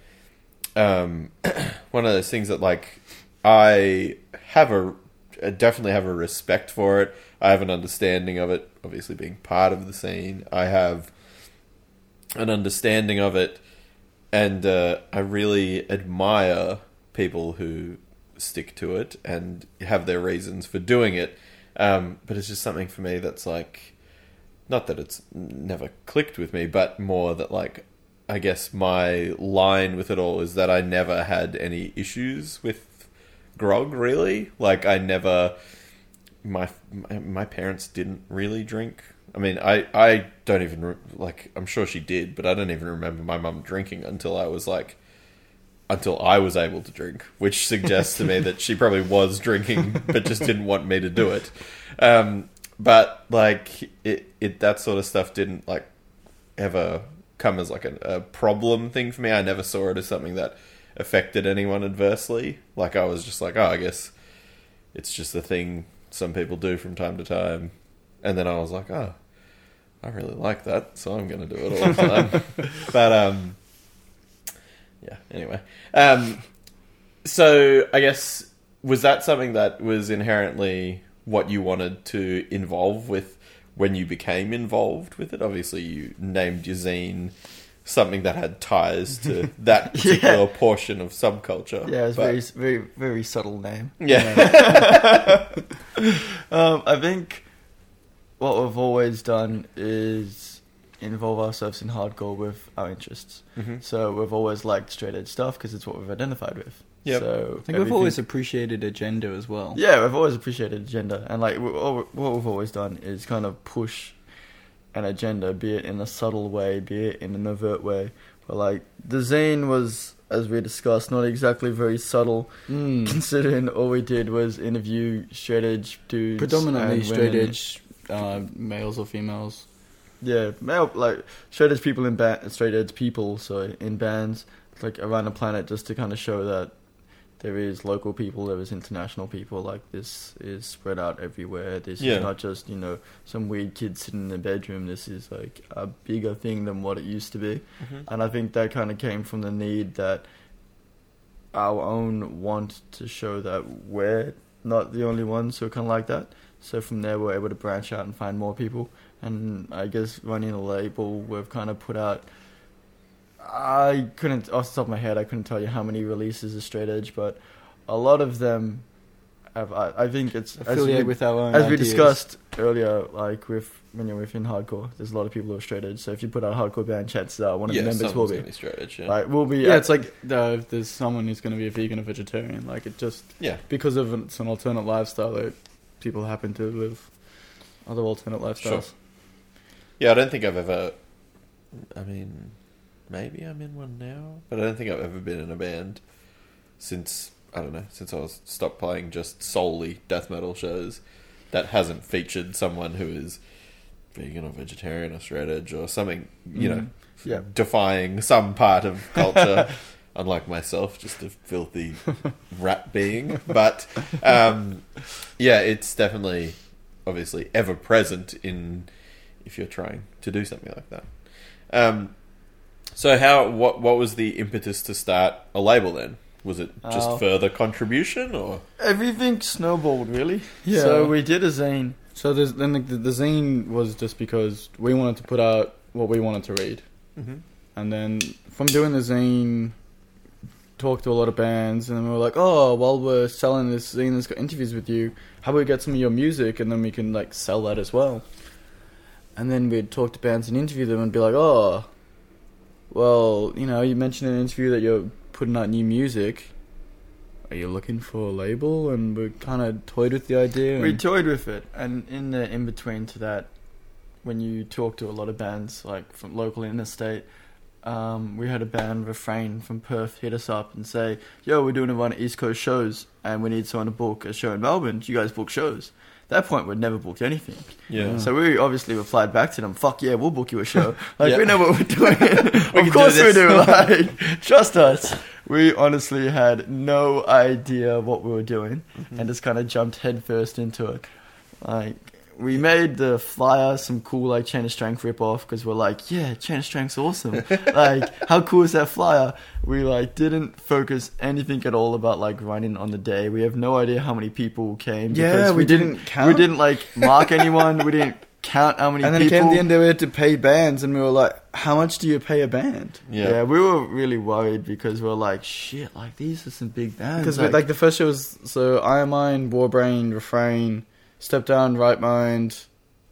um, <clears throat> one of those things that like I have a I definitely have a respect for it. I have an understanding of it. Obviously, being part of the scene, I have an understanding of it, and uh, I really admire people who stick to it and have their reasons for doing it. Um, but it's just something for me that's like, not that it's never clicked with me, but more that like, I guess my line with it all is that I never had any issues with grog really. Like I never my my, parents didn't really drink. I mean, I I don't even re- like. I'm sure she did, but I don't even remember my mum drinking until I was like until I was able to drink, which suggests to me that she probably was drinking, <laughs> but just didn't want me to do it. Um, but like it, it that sort of stuff didn't like ever come as like a, a problem thing for me. I never saw it as something that affected anyone adversely. Like I was just like, oh, I guess it's just a thing some people do from time to time. And then I was like, oh, I really like that, so I'm going to do it all the time. <laughs> but um, yeah. Anyway, um, so I guess was that something that was inherently what you wanted to involve with when you became involved with it? Obviously, you named your zine something that had ties to <laughs> that particular portion of subculture. Yeah, it's but- very, very, very subtle name. yeah. <laughs> Um, I think what we've always done is involve ourselves in hardcore with our interests. Mhm. So we've always liked straight edge stuff because it's what we've identified with. Yep. So I think we've always appreciated agenda as well. Yeah, we've always appreciated agenda, and like we- all- what we've always done is kind of push an agenda, be it in a subtle way, be it in an overt way. But like the zine was, as we discussed, not exactly very subtle, Mm. considering all we did was interview straight edge dudes, Predominantly straight edge uh, males or females. Yeah, male like straight edge people in band, straight edge people, so in bands like around the planet, just to kind of show that there is local people, there is international people. Like this is spread out everywhere. This Yeah. is not just you know some weird kid sitting in their bedroom. This is like a bigger thing than what it used to be. Mhm. And I think that kind of came from the need that our own want to show that we're not the only ones who are kind of like that. So from there, we're able to branch out and find more people. And I guess running a label, we've kind of put out. I couldn't, off the top of my head, I couldn't tell you how many releases of Straight Edge, but a lot of them have. I, I think it's as Affiliate we- with our own. as we discussed earlier, like with when you're within hardcore, there's a lot of people who are straight edge. So if you put out a hardcore band, chances are one of yeah, the members will be. gonna be straight edge. Yeah. Like we'll be. Yeah, it's like uh, if there's someone who's going to be a vegan or vegetarian. Like it just yeah. because of it's an alternate lifestyle that people happen to live other alternate lifestyles. Sure. Yeah, I don't think I've ever. I mean, maybe I'm in one now, but I don't think I've ever been in a band since I don't know since I was stopped playing just solely death metal shows that hasn't featured someone who is vegan or vegetarian or straight edge or something you know Mhm. Yeah. defying some part of <laughs> culture. Unlike myself, just a filthy <laughs> rat being, but um, yeah, it's definitely obviously ever present in if you're trying to do something like that. Um, so how what what was the impetus to start a label then? Was it just Uh, further contribution or everything snowballed really. Yeah. So we did a zine. So there's, then the, the zine was just because we wanted to put out what we wanted to read, mm-hmm. and then from doing the zine, talked to a lot of bands, and then we were like, oh, while we're selling this zine that's got interviews with you, how about we get some of your music, and then we can like sell that as well. And then we'd talk to bands and interview them, and be like, oh, well, you know, you mentioned in an interview that you're putting out new music. Are you looking for a label? And we kind of toyed with the idea. We toyed with it, and in the in between to that, when you talk to a lot of bands like from local interstate, um, we had a band refrain from Perth hit us up and say, "Yo, we're doing a run of East Coast shows, and we need someone to book a show in Melbourne. Do you guys book shows?" At that point, we'd never booked anything. yeah? So we obviously replied back to them, "Fuck yeah, we'll book you a show. <laughs> Like Yeah. we know what we're <laughs> doing. <laughs> can of course do we do. Like trust us." We honestly had no idea what we were doing, Mm-hmm. and just kind of jumped headfirst into it. Like we made the flyer some cool like Chain of Strength rip off because we're like, yeah, Chain of Strength's awesome. <laughs> like how cool is that flyer? We like didn't focus anything at all about like running on the day. We have no idea how many people came. Yeah, because we didn't count. We didn't like mark <laughs> anyone. we didn't count how many and then people. it came to the end we had to pay bands, and we were like, "How much do you pay a band?" yeah. yeah, we were really worried because we are like, shit, like these are some big bands. Because like, the first show was so Iron Mind, Warbrain, Refrain, Step Down, Right Mind,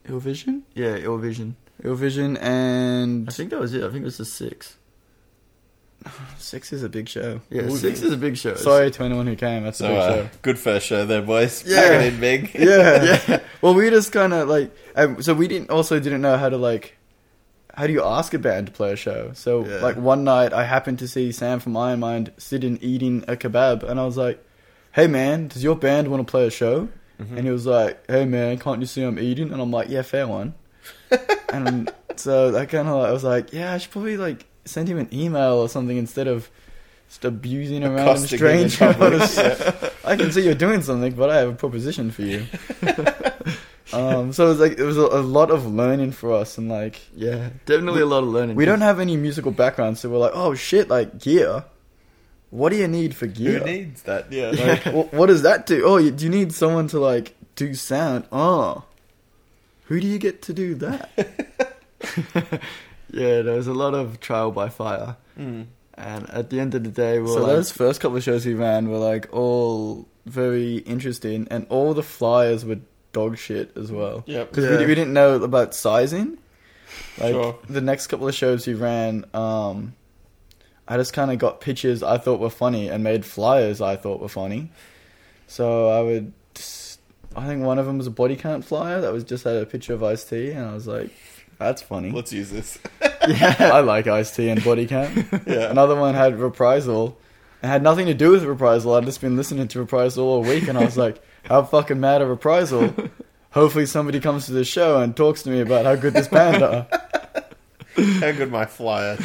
Ill Vision, yeah, Ill Vision. Ill Vision, and I think that was it. I think it was the six. <sighs> Six is a big show. Yeah, Ooh. six is a big show. Sorry to anyone who came. That's a So, big uh, show. good first show there, boys. Yeah. Packing in big. <laughs> Yeah. <laughs> Yeah. <laughs> Well, we just kind of like, um, so we didn't also didn't know how to like, how do you ask a band to play a show? So Yeah. like one night I happened to see Sam from Iron Mind sitting eating a kebab, and I was like, "Hey man, does your band want to play a show?" Mm-hmm. And he was like, "Hey man, can't you see I'm eating?" And I'm like, "Yeah, fair one." <laughs> and so I kind of I was like, "Yeah, I should probably like send him an email or something instead of." Just abusing a random Accosting him in stranger. public. <laughs> I can see you're doing something, but I have a proposition for you. <laughs> um, so it was like it was a, a lot of learning for us, and like yeah, definitely a lot of learning. we don't have any musical background, so we're like, oh shit, like gear. What do you need for gear? Who needs that? Yeah. Like, <laughs> wh- what does that do? Oh, you, do you need someone to like do sound? Oh, who do you get to do that? <laughs> <laughs> Yeah, there was a lot of trial by fire, Mm. and at the end of the day, we we're so like, those first couple of shows we ran were like all very interesting, and all the flyers were dog shit as well. Yep. because Yeah. we, we didn't know about sizing. Like Sure. the next couple of shows we ran, um, I just kind of got pictures I thought were funny and made flyers I thought were funny. So I would, just, I think one of them was a body count flyer that was just had a picture of Ice T, and I was like, "That's funny." Let's use this. <laughs> yeah, I like Ice T and body count. <laughs> Yeah. Another one had reprisal. It had nothing to do with reprisal. I'd just been listening to reprisal all week, and I was like, "How fucking mad at reprisal!" <laughs> Hopefully, somebody comes to the show and talks to me about how good this band are. How good my flyer.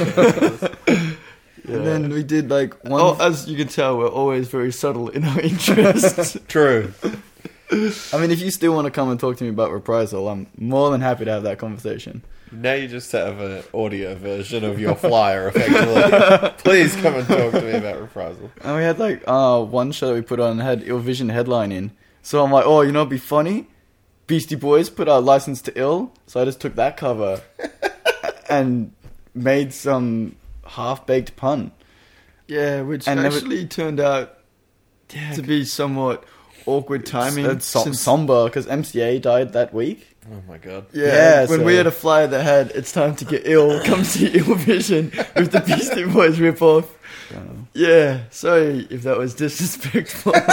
Is. yeah. And then we did like one. oh, as you can tell, we're always very subtle in our <laughs> interests. <laughs> True. I mean, if you still want to come and talk to me about reprisal, I'm more than happy to have that conversation. Now you just have an audio version of your flyer, effectively. <laughs> Please come and talk to me about reprisal. And we had like uh one show that we put on had Ill Vision headline in. So I'm like, oh, you know, it'd be funny. Beastie Boys put out Licensed to Ill, so I just took that cover and made some half baked pun. yeah, which And never- actually turned out to be somewhat awkward uh, timing. It's so- since- somber because MCA died that week. Oh my god. yeah, Yeah, when so- we had a flyer that had "It's time to get ill, <laughs> come see Ill Vision" with the Beastie Boys ripoff. Yeah, sorry if that was disrespectful. <laughs>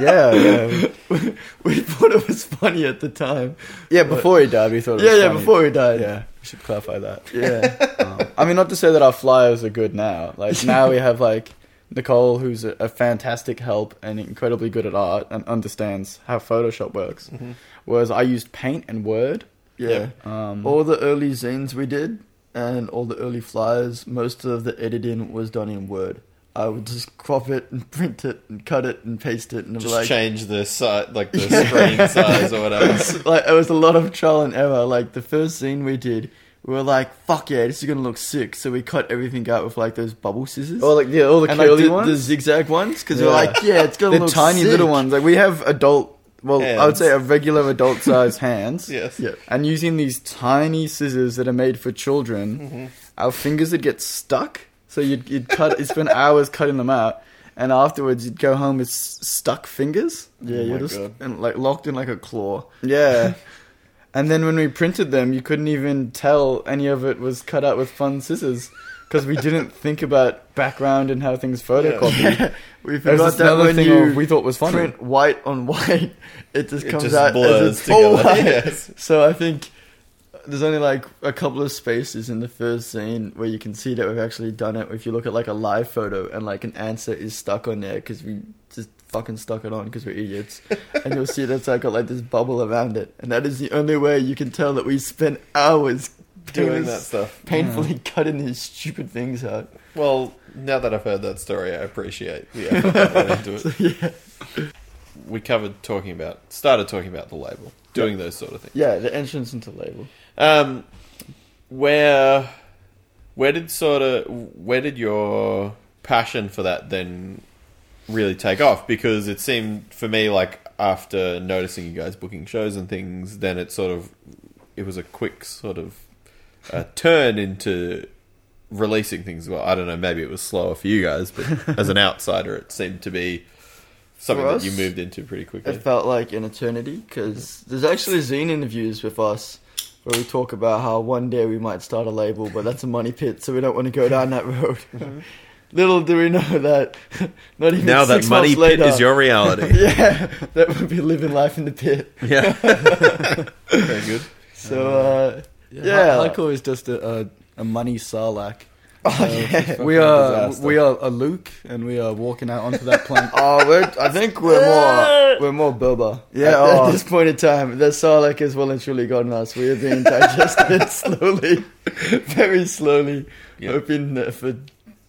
yeah, yeah, <laughs> we thought it was funny at the time. yeah. Before he died, we thought. It Yeah, was yeah, funny. before he died. Yeah, we should clarify that. yeah. Um, I mean, not to say that our flyers are good now. Like now we have like Nicole, who's a, a fantastic help and incredibly good at art and understands how Photoshop works. Mm-hmm. Whereas I used Paint and Word. Yeah. Um, All the early zines we did and all the early flyers, most of the editing was done in Word. I would just crop it and print it and cut it and paste it and Just like change the si- like the <laughs> screen size or whatever. <laughs> like it was a lot of trial and error. Like the first zine we did, we were like, "Fuck yeah, this is gonna look sick." So we cut everything out with like those bubble scissors, or like yeah, all the and like curly the, ones, the zigzag ones, because we're like, "Yeah, it's gonna the look tiny sick." little ones. Like we have adult. Well, I would say a regular adult <laughs> size hands. yes. Yeah, And using these tiny scissors that are made for children, Mm-hmm. our fingers would get stuck. So you'd, you'd cut, you'd spend hours cutting them out, and afterwards you'd go home with s- stuck fingers. yeah, Oh you're just God. and, like locked in like a claw. Yeah. <laughs> and then when we printed them, you couldn't even tell any of it was cut out with fun scissors because we didn't <laughs> think about background and how things photocopied. <laughs> we There's forgot this that when thing you of we thought was funny. print white on white, it just It comes just out blurs as it's all together. white. Yes. So I think there's only like a couple of spaces in the first zine where you can see that we've actually done it. If you look at like a live photo and like an answer is stuck on there because we just fucking stuck it on because we're idiots, and you'll see that's like got like this bubble around it, and that is the only way you can tell that we spent hours Doing that stuff. painfully <laughs> cutting these stupid things out. Well, now that I've heard that story, I appreciate the <laughs> effort that went into it. yeah, We covered talking about, started talking about the label, doing those sort of things. yeah, the entrance into label. Um, where, where did sort of, where did your passion for that then really take off? Because it seemed for me like after noticing you guys booking shows and things, then it sort of, it was a quick sort of uh, turn into releasing things. Well, I don't know, maybe it was slower for you guys, but <laughs> as an outsider, it seemed to be something For that you moved into pretty quickly. It felt like an eternity because there's actually zine interviews with us where we talk about how one day we might start a label, but that's a money pit, so we don't want to go down that road. little do we know that not even now that money months pit later, is your reality. <laughs> yeah, that would be living life in the pit. yeah. <laughs> Very good. So uh, Yeah, Yeah. Hi- Hardcore is just a, a, a money sarlacc. Oh So, yeah. we are disaster. we are a Luke, and we are walking out onto that plank. <laughs> Oh, we're, I think we're more we're more Boba. Yeah, at, oh. at this point in time, the Sarlacc has well and truly gotten us. We are being digested <laughs> slowly, very slowly, Yep. hoping that for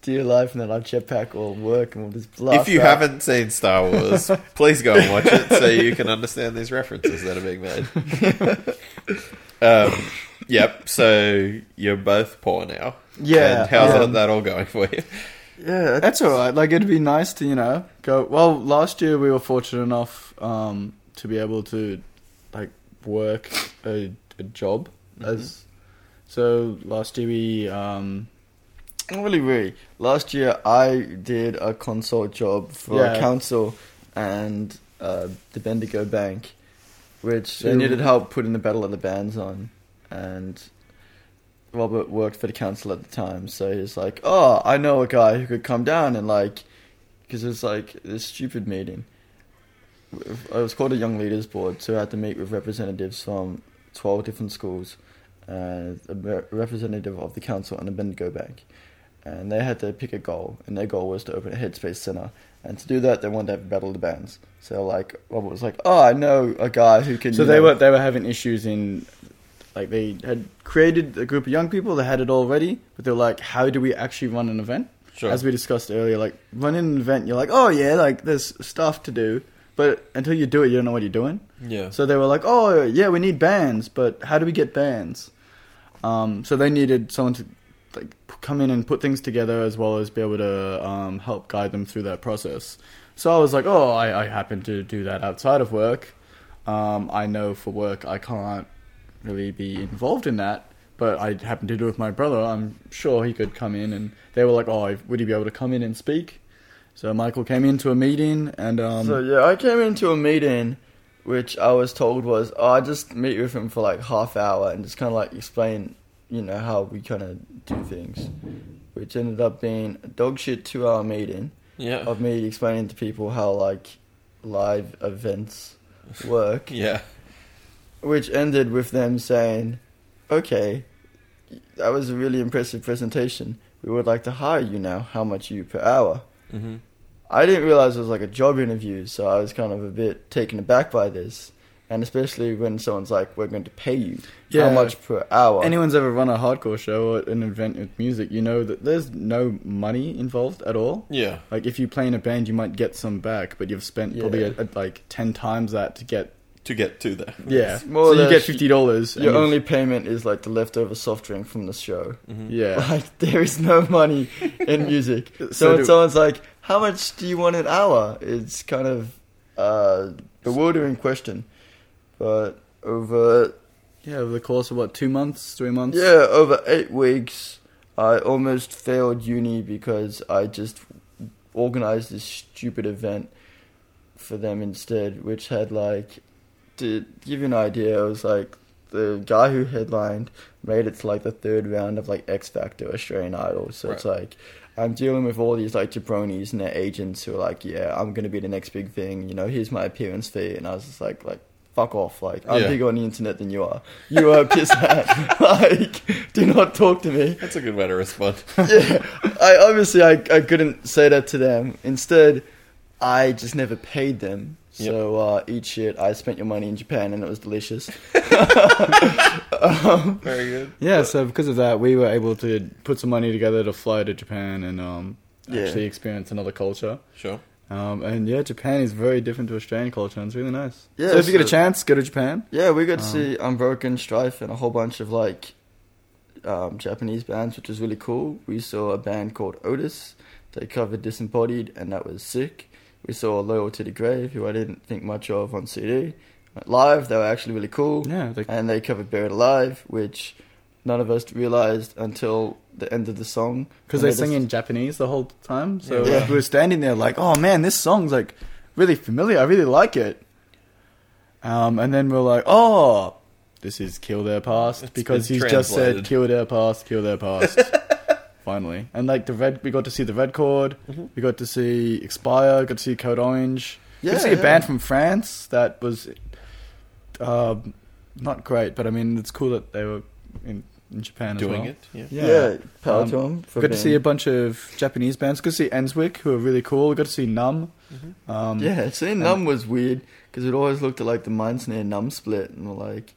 dear life and that our jetpack will work and we'll just blast. If you out. haven't seen Star Wars, <laughs> please go and watch it so you can understand these references that are being made. um, yep. So you're both poor now. yeah, And how's um, that all going for you? Yeah, That's all right. Like it'd be nice to you know go. Well, last year we were fortunate enough um, to be able to like work a, a job as. So last year we um, Not really, really. Last year, I did a consult job for Yeah. a council and uh, the Bendigo Bank, which they needed help putting the Battle of the Bands on. And Robert worked for the council at the time, so he's like, "Oh, I know a guy who could come down and like, because it's like this stupid meeting. It was called a Young Leaders Board, so I had to meet with representatives from twelve different schools, and a representative of the council and the Bendigo Bank, and they had to pick a goal, and their goal was to open a Headspace Center, and to do that, they wanted to have a battle of the bands. So like Robert was like, "Oh, I know a guy who can." so they know- were they were having issues in like they had created a group of young people they had it all ready but they're like how do we actually run an event? Sure. as we discussed earlier like running an event you're like oh yeah like there's stuff to do but until you do it you don't know what you're doing. Yeah. so they were like oh yeah we need bands but how do we get bands? Um, so they needed someone to like come in and put things together as well as be able to um, help guide them through that process. So i was like oh i, I happen to do that outside of work. Um, i know for work i can't really be involved in that but i happen to do it with my brother i'm sure he could come in and they were like oh would he be able to come in and speak so michael came into a meeting and um, so yeah, I came into a meeting, which I was told was, oh, I just meet with him for like half hour and just kind of like explain, you know, how we kind of do things, which ended up being a dog shit two hour meeting Yeah. of me explaining to people how like live events work, <laughs> Yeah. Which ended with them saying, okay, that was a really impressive presentation. We would like to hire you now. How much are you per hour? Mm-hmm. I didn't realize it was like a job interview, so I was kind of a bit taken aback by this. And especially when someone's like, "We're going to pay you Yeah. how much per hour?" anyone's ever run a hardcore show or an event with music, you know that there's no money involved at all. Yeah. Like if you play in a band, you might get some back, but you've spent probably Yeah. a, a, like ten times that to get. To get to there. Yeah, more so you get fifty dollars. Your only payment is like the leftover soft drink from the show. Mhm. <laughs> yeah. Like there is no money in <laughs> music. so, So when someone's like, "How much do you want an hour?" It's kind of uh, bewildering question. But over Yeah, over the course of what two months, three months. Yeah, over eight weeks, I almost failed uni because I just organized this stupid event for them instead, which had like, to give you an idea, it was like the guy who headlined made it to like the third round of like X Factor Australian Idol. So it's like, I'm dealing with all these like jabronis and their agents who are like, yeah, I'm gonna be the next big thing. You know, here's my appearance fee, and I was just like, like. Fuck off! Like I'm Yeah. bigger on the internet than you are. You are a piss <laughs> hat. <laughs> like, do not talk to me. That's a good way to respond. <laughs> Yeah, I obviously I, I couldn't say that to them. Instead, I just never paid them. So uh, eat shit. I spent your money in Japan and it was delicious. <laughs> Very good. Yeah, so because of that, we were able to put some money together to fly to Japan and um, Yeah. actually experience another culture. Sure. Um, and yeah, Japan is very different to Australian culture, and it's really nice. Yeah, so if you get a chance, go to Japan. Yeah, we got to Um, see Unbroken, Strife, and a whole bunch of like um, Japanese bands, which was really cool. We saw a band called Otis. They covered Disembodied, and that was sick. We saw Loyal to the Grave, who I didn't think much of on CD. But live, they were actually really cool. Yeah, they, and they covered Buried Alive, which none of us realized until the end of the song. because And they sing just- in Japanese the whole time. So Yeah. we were standing there like, oh man, this song's like really familiar. I really like it. Um, and then we're like, oh, this is Kill Their Past It's because been he's just said. Kill Their Past, Kill Their Past. <laughs> finally. And like the red, we got to see the Red Chord. Mhm. We got to see Expire. Got to see Code Orange. Yeah, got to see a band from France that was, um, not great, but I mean it's cool that they were in, in Japan as Doing well. it. Yeah. Yeah, power Um, to 'em for Got to see a bunch of Japanese bands. Got to see Enswick, who are really cool. We got to see Numb. Mhm. Um, Yeah, seeing and- Numb was weird because it always looked at like the Mind Snare Numb split, and we're like,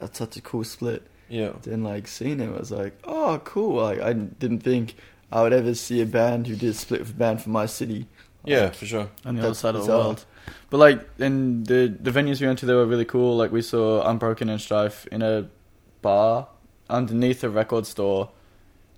that's such a cool split. Yeah. Then like seeing it, I was like, oh, cool. Like I didn't think I would ever see a band who did a split with a band from my city. Yeah, for sure. on the other side of the bizarre. world. But like, in the the venues we went to, they were really cool. Like we saw Unbroken and Strife in a bar underneath a record store.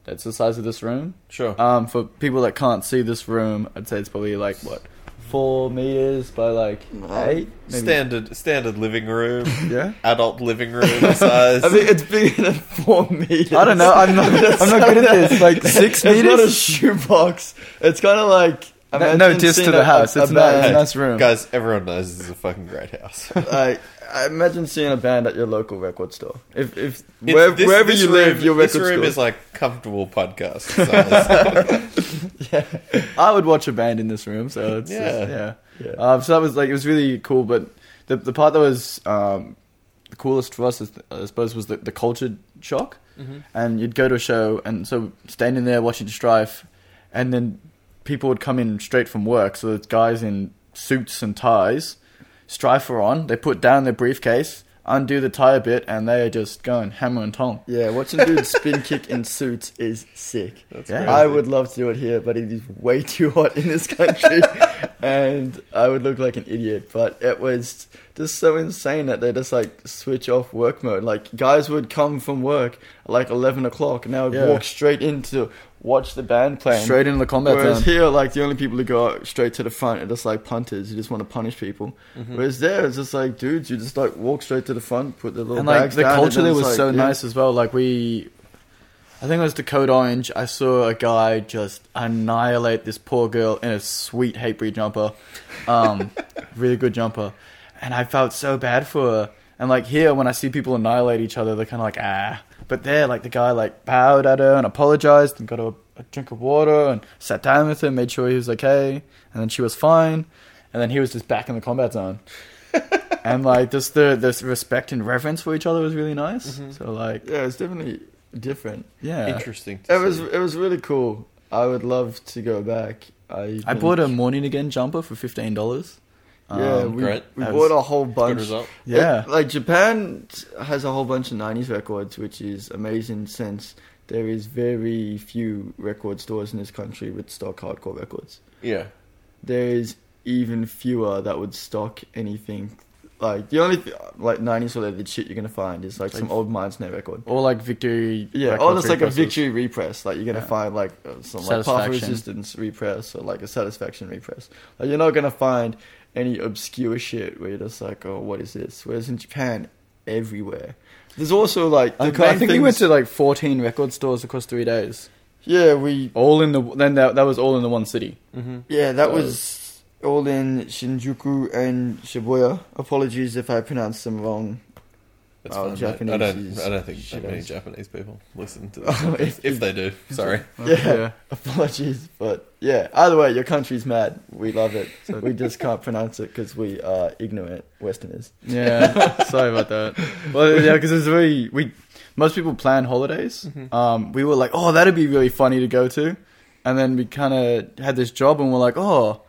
That's the size of this room. Sure. Um, for people that can't see this room, I'd say it's probably like what four meters by like eight. Maybe. standard standard living room, <laughs> Yeah. adult living room <laughs> size. I think it's bigger than four meters. I don't know. I'm not. I'm not good at this. Like <laughs> six It's not a shoebox. It's kind of like No, no imagine to the a- house. It's a nice, band- nice room. Guys, everyone knows this is a fucking great house. <laughs> like, I imagine seeing a band at your local record store. If if where, this- wherever this you room, live, your this record room store is like comfortable podcast size. <laughs> yeah, I would watch a band in this room. So it's Yeah. yeah. yeah. yeah. Um, so that was like it was really cool, but the the part that was um, the coolest for us, is, I suppose, was the, the culture shock. Mhm. And you'd go to a show, and so standing there watching Strife, and then people would come in straight from work. So it's guys in suits and ties. Strife are on. They put down their briefcase, undo the tie a bit, and they are just going hammer and tong. Yeah, watching dudes <laughs> spin kick in suits is sick. That's Yeah. I would love to do it here, but it is way too hot in this country, <laughs> and I would look like an idiot. But it was just so insane that they just like switch off work mode. Like guys would come from work at like eleven o'clock, and they would Yeah. walk straight into watch the band playing. Straight into the combat Whereas zone. here, like the only people who go straight to the front are just like punters who just want to punish people. Mhm. Whereas there, it's just like dudes who just like walk straight to the front, put their little and like the down, culture there was it's so yeah. nice as well. Like we, I think it was the Code Orange. I saw a guy just annihilate this poor girl in a sweet Hatebreed jumper, um, <laughs> really good jumper, and I felt so bad for her. And like here, when I see people annihilate each other, they're kind of like ah. But there, like the guy like bowed at her and apologized and got her a drink of water and sat down with her, made sure he was okay, and then she was fine, and then he was just back in the combat zone. <laughs> and like just the this respect and reverence for each other was really nice. Mhm. So like Yeah, it's definitely different. yeah, Interesting. to It was it was really cool. I would love to go back. I I bought a morning again jumper for fifteen dollars. Yeah. Um, we great. we bought a whole Good bunch. result. yeah, It- like Japan has a whole bunch of '90s records, which is amazing since there is very few record stores in this country with stock hardcore records. Yeah. There is even fewer that would stock anything. Like the only th- like '90s related shit you're gonna find is like, Like- some old Mindsnare record. or like victory. Yeah, record or it's like a victory repress. Like you're gonna Yeah. find like uh, some like Path of Resistance repress or like a Satisfaction repress. Like you're not gonna find any obscure shit where you're just like, oh, what is this? Whereas in Japan, everywhere. There's also like the I, I think we went to like fourteen record stores across three days. yeah we All in the then that that was all in the one city. Mm-hmm. yeah that So- was all in Shinjuku and Shibuya. Apologies if I pronounced them wrong. That's Oh, fine. mate. Japanese I don't. is I don't think that many ass. Japanese people listen to <laughs> Oh, this. if, if- they do, sorry. <laughs> Yeah. Apologies, but yeah. Either way, your country's mad. We love it. So we just can't pronounce it because we are ignorant Westerners. Yeah, <laughs> sorry about that. Well, yeah, because it's very we. Most people plan holidays. Mhm. Um, we were like, oh, that'd be really funny to go to, and then we kind of had this job, and we're like, oh,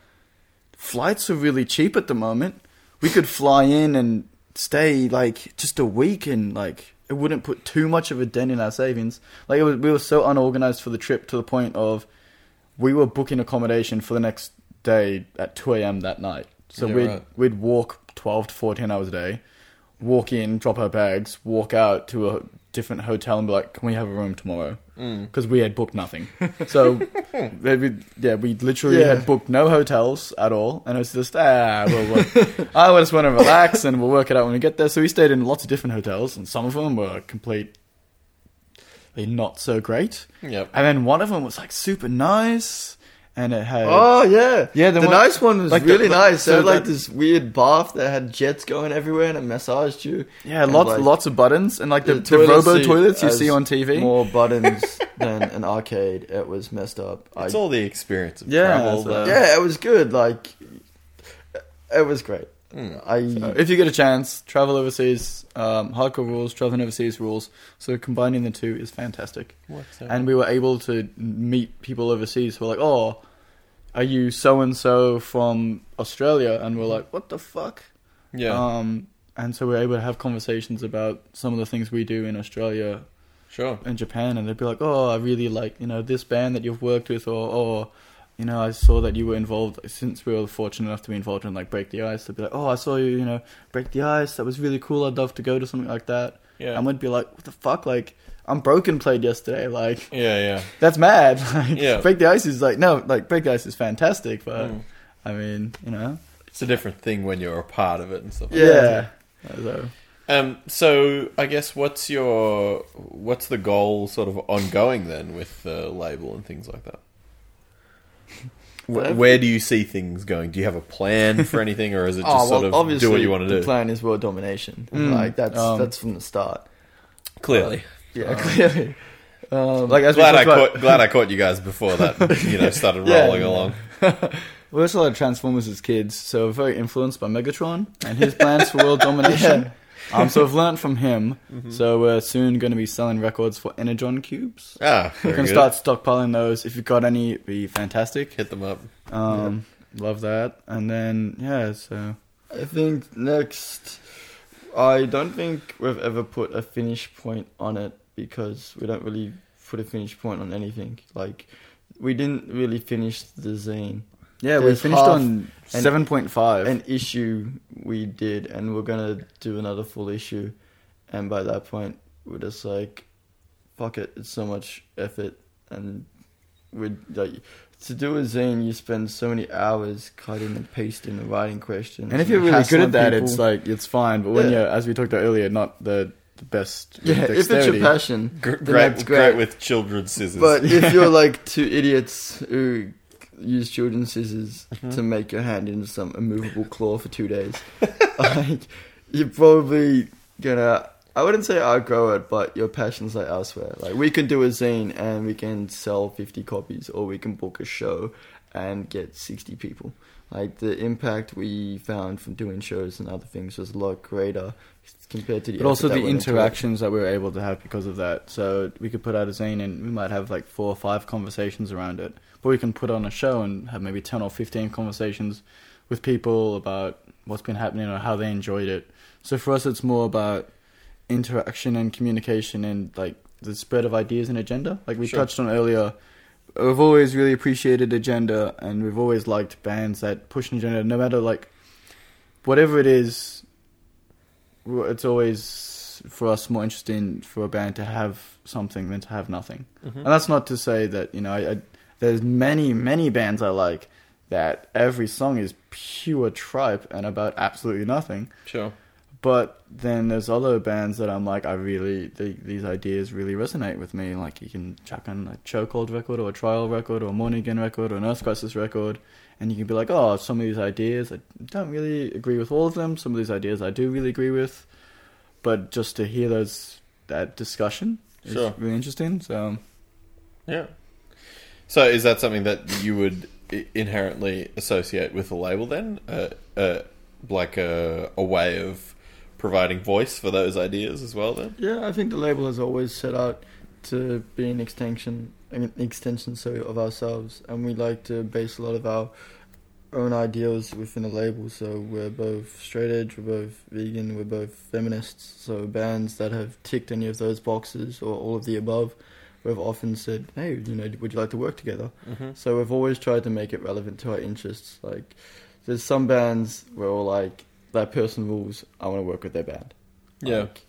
flights are really cheap at the moment. We could fly in and stay like just a week, and like it wouldn't put too much of a dent in our savings. Like it was, we were so unorganized for the trip to the point of we were booking accommodation for the next day at two a.m. that night. So Yeah, we'd right. we'd walk twelve to fourteen hours a day, walk in, drop our bags, walk out to a different hotel, and be like, "Can we have a room tomorrow?" Mm. Because we had booked nothing. <laughs> So yeah, we literally Yeah. had booked no hotels at all, and it was just ah, well, well, I just want to relax, and we'll work it out when we get there. So we stayed in lots of different hotels, and some of them were completely not so great. Yep. And then one of them was like super nice, and it had Oh yeah, Yeah, The, the one- nice one was like really the- nice. so So like that- this weird bath that had jets going everywhere and it massaged you. yeah, and, lots like, lots of buttons and like the, the, toilet robo toilets you see on TV. More <laughs> buttons than an arcade. It was messed up. I, It's all the experience of Yeah, travel. so- yeah, it was good. Like it was great. Mm. I So if you get a chance, travel overseas. Um, hardcore rules, traveling overseas rules. So combining the two is fantastic. What's? And we were able to meet people overseas who were like, "Oh, are you so and so from Australia?" And we're like, "What the fuck?" yeah, Um, and so we're able to have conversations about some of the things we do in Australia sure. and Japan, and they'd be like, "Oh, I really like you know this band that you've worked with," or "Oh, you know, I saw that you were involved." Since we were fortunate enough to be involved in like Break the Ice, they'd be like, "Oh, I saw you, you know, Break the Ice. That was really cool. I'd love to go to something like that." Yeah, And we'd be like, "What the fuck? Like, Unbroken played yesterday. Like, yeah, yeah. that's mad. <laughs> Like, Yeah. Break the Ice is like no, like Break the Ice is fantastic, but Mm. I mean, you know, It's a different thing when you're a part of it and stuff. Yeah. So, Um. So I guess what's your what's the goal sort of ongoing then with the label and things like that? <laughs> Wh- Where do you see things going? Do you have a plan for anything, or is it <laughs> just oh, well, sort of obviously do what you want to the do? plan is world domination. Mm, Like that's um, that's from the start. Clearly, Yeah, Um, clearly. Um, like as we glad I about, caught glad I caught you guys before that. You know, <laughs> started Yeah. rolling along. we also of Transformers as kids, so we're very influenced by Megatron and his plans for world domination. Um, so I've learned from him. Mm-hmm. So we're soon going to be selling records for Energon cubes. Ah, We very can good. start stockpiling those. If you've got any, it'd be fantastic. hit them up. Um, Love that. And then yeah, so I think next, I don't think we've ever put a finish point on it because we don't really put a finish point on anything. Like, we didn't really finish the zine. Yeah, we finished on seven point five. An issue we did, and we're gonna do another full issue. And by that point, we're just like, fuck it, it's so much effort, and we like to do a zine. You spend so many hours cutting and pasting and writing questions. And if you're really good at that, people. it's like it's fine. But when Yeah. you're, as we talked about earlier, not the, the best. yeah, if it's your passion, Gr- then great, great great. with children's scissors. But if <laughs> you're like two idiots who use children's scissors Mm-hmm. to make your hand into some immovable claw for two days, <laughs> like, you're probably gonna. I wouldn't say outgrow it, but your passions are elsewhere. Like we can do a zine and we can sell 50 copies, or we can book a show and get 60 people. Like the impact we found from doing shows and other things was a lot greater compared to the. But also the went into it. interactions that we were able to have because of that. So we could put out a zine and we might have like four or five conversations around it. But we can put on a show and have maybe 10 or 15 conversations with people about what's been happening or how they enjoyed it. So for us, it's more about interaction and communication and like the spread of ideas and agenda. Like we Sure. touched on earlier, we've always really appreciated agenda and we've always liked bands that push an agenda no matter like whatever it is it's always for us more interesting for a band to have something than to have nothing Mhm. and that's not to say that you know I, I, there's many many bands i like that every song is pure tripe and about absolutely nothing sure. but then there's other bands that I'm like, I really the, these ideas really resonate with me. Like you can chuck on a chokehold record or a trial record or a morning again record or an Earth Crisis record, and you can be like, oh, some of these ideas I don't really agree with all of them. Some of these ideas I do really agree with, but just to hear those that discussion is Sure. really interesting. So Yeah. So is that something that you would inherently associate with the label then? Uh, uh, like a, a way of providing voice for those ideas as well then? Yeah, I think the label has always set out to be an extension, an extension, sorry, of ourselves, and we like to base a lot of our own ideals within the label. So we're both straight edge, we're both vegan, we're both feminists. So bands that have ticked any of those boxes or all of the above, we've often said, "Hey, you know, would you like to work together?" Mm-hmm. So we've always tried to make it relevant to our interests. Like, there's some bands where we're like, that person rules. I want to work with their band. Yeah. Like,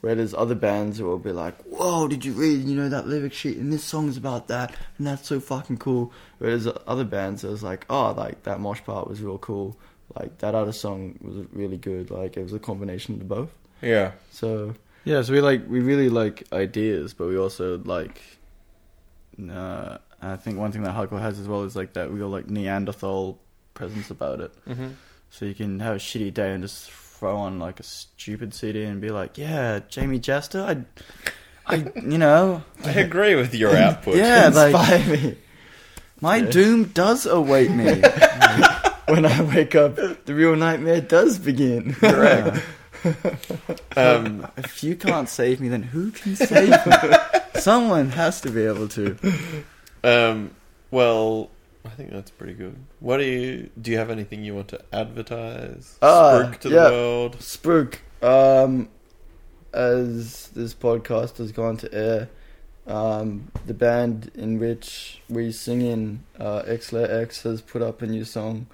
where there's other bands who will be like, "Whoa, did you read? You know that lyric sheet, and this song's about that, and that's so fucking cool." Whereas other bands, it was like, "Oh, like that mosh part was real cool. Like that other song was really good. Like it was a combination of both." Yeah. So yeah, so we like we really like ideas, but we also like uh, I think one thing that hardcore has as well is like that real like Neanderthal presence about it. Mm-hmm. So you can have a shitty day and just throw on like a stupid CD and be like, yeah, Jamey Jasta, I, I, <laughs> you know, I agree with your <laughs> output. yeah, like me. my Yeah. doom does await me. <laughs> When I wake up, the real nightmare does begin. Correct. Um, <laughs> if you can't save me, then who can save me? Someone has to be able to. um, well, I think that's pretty good. What do you do? You have anything you want to advertise? Ah, Spruik to yeah. the world. Spook. um, as this podcast has gone to air, um, the band in which we sing in, uh, Xler X, has put up a new song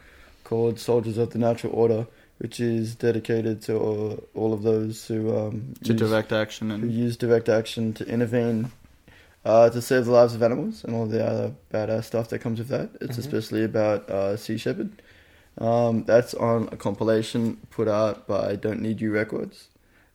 called "Soldiers of the Natural Order," which is dedicated to all, all of those who um, To use- direct action and who use direct action to intervene uh, to save the lives of animals and all the other badass stuff that comes with that. It's Mhm. especially about uh, Sea Shepherd. Um, that's on a compilation put out by Don't Need You Records.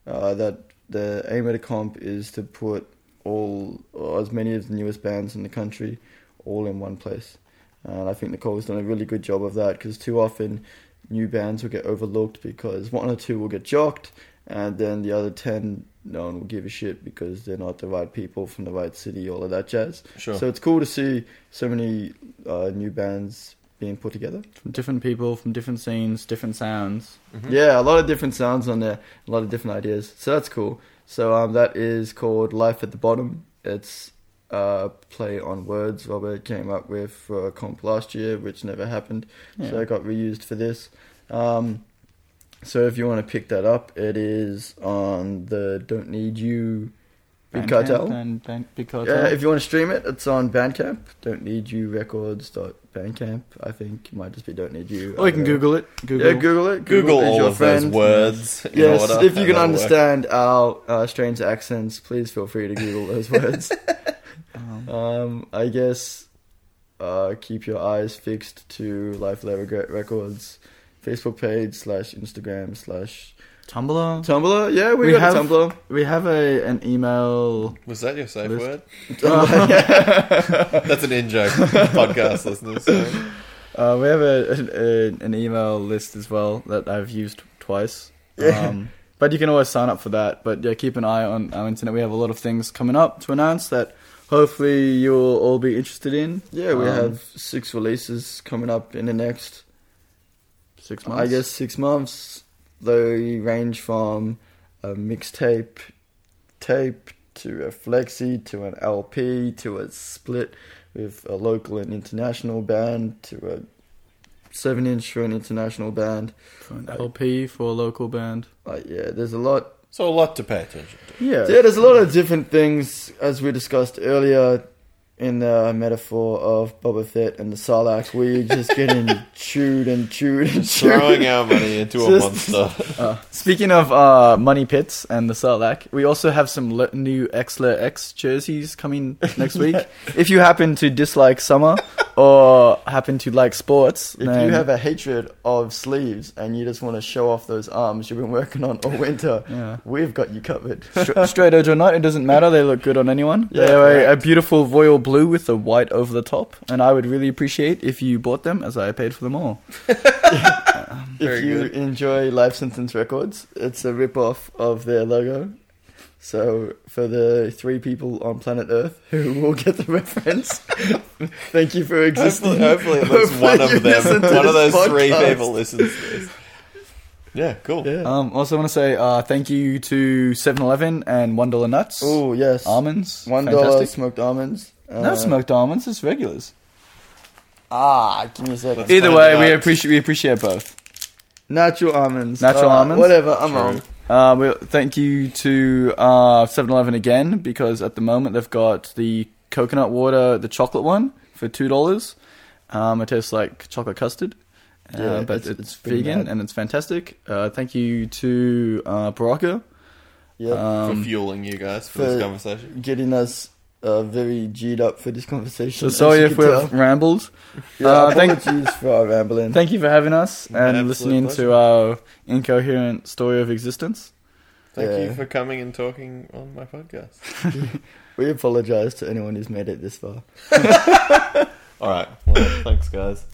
Uh, that the aim of the comp is to put all or as many of the newest bands in the country all in one place. And I think Nicole's done a really good job of that because too often new bands will get overlooked because one or two will get jocked and then the other 10 no one will give a shit because they're not the right people from the right city all of that jazz Sure. so it's cool to see so many uh, new bands being put together from different people, from different scenes, different sounds. Mhm. yeah a lot of different sounds on there a lot of different ideas so that's cool so um, that is called life at the bottom it's uh, play on words robert came up with for a comp last year which never happened Yeah. so it got reused for this. Um, so if you want to pick that up, it is on the Don't Need You Big Bandcamp Cartel. and Band, Big Cartel. Yeah, if you want to stream it, it's on Bandcamp. Don't Need You Records Bandcamp. I think it might just be Don't Need You. or you can know. Google it. Google. Yeah, Google it. Google is all your of friend. those words. in Yes, order, if you can that'll work. understand our uh, strange accents, please feel free to Google those <laughs> words. Um, um, I guess uh, keep your eyes fixed to Life Without Regret Records Facebook page slash Instagram slash Tumblr. Tumblr. Yeah, we, We got have- a Tumblr. We have a an email. Was that your safe List. word? <laughs> Uh, <laughs> That's an in joke, podcast listeners. So. Uh, we have a, a, an email list as well that I've used twice. Yeah. Um, but you can always sign up for that. But yeah, keep an eye on our internet. We have a lot of things coming up to announce that hopefully you'll all be interested in. yeah, we Um, have six releases coming up in the next, Six months. I guess, six months. They range from a mixtape, tape to a flexi to an LP to a split with a local and international band to a seven inch for an international band. For an LP for a local band. Like, yeah, there's a lot so a lot to pay attention to. Yeah. So yeah, there's a lot of different things as we discussed earlier in the metaphor of Boba Fett and the Sarlacc. We just getting <laughs> chewed and chewed and chewed. Throwing our money into a monster. <laughs> Uh, speaking of uh, money pits and the Sarlacc, we also have some le- new Xler X jerseys coming <laughs> next week. If you happen to dislike summer or happen to like sports, If then you have a hatred of sleeves and you just want to show off those arms you've been working on all winter, yeah. we've got you covered. Stra- straight edge or not, it doesn't matter. They look good on anyone. Yeah, They're a, a beautiful royal blue with the white over the top, and I would really appreciate if you bought them, as I paid for them all. <laughs> <laughs> Very if you good. enjoy Life Sentence Records, it's a rip-off of their logo. So for the three people on planet Earth who will get the <laughs> reference, thank you for existing. Hopefully, hopefully at least Hopefully one of them, one of this those three people listens to this. Yeah, cool. Yeah. Um, also, want to say uh, thank you to 7-Eleven and One Dollar Nuts. oh yes. almonds, One dollar smoked almonds. Uh, Not smoked almonds, it's regulars. Ah, give me a second. Either way, we appreciate we appreciate both. Natural almonds. Natural Uh, almonds? Whatever. I'm True. wrong. Uh, well, thank you to uh, 7-Eleven again because at the moment they've got the coconut water, the chocolate one for two dollars. Um, it tastes like chocolate custard, uh, Yeah, but it's- it's, it's vegan mad. and it's fantastic. Uh, thank you to uh, Baraka. Yeah. Um, for fueling you guys for, for- this conversation. Getting us uh, very G'd up for this conversation. so sorry if we've tell. rambled. Yeah, uh, thank- apologies for our rambling. Thank you for having us and absolute listening pleasure. to our incoherent story of existence. Thank Yeah. you for coming and talking on my podcast. <laughs> We apologise to anyone who's made it this far. <laughs> <laughs> All right. Well, thanks, guys.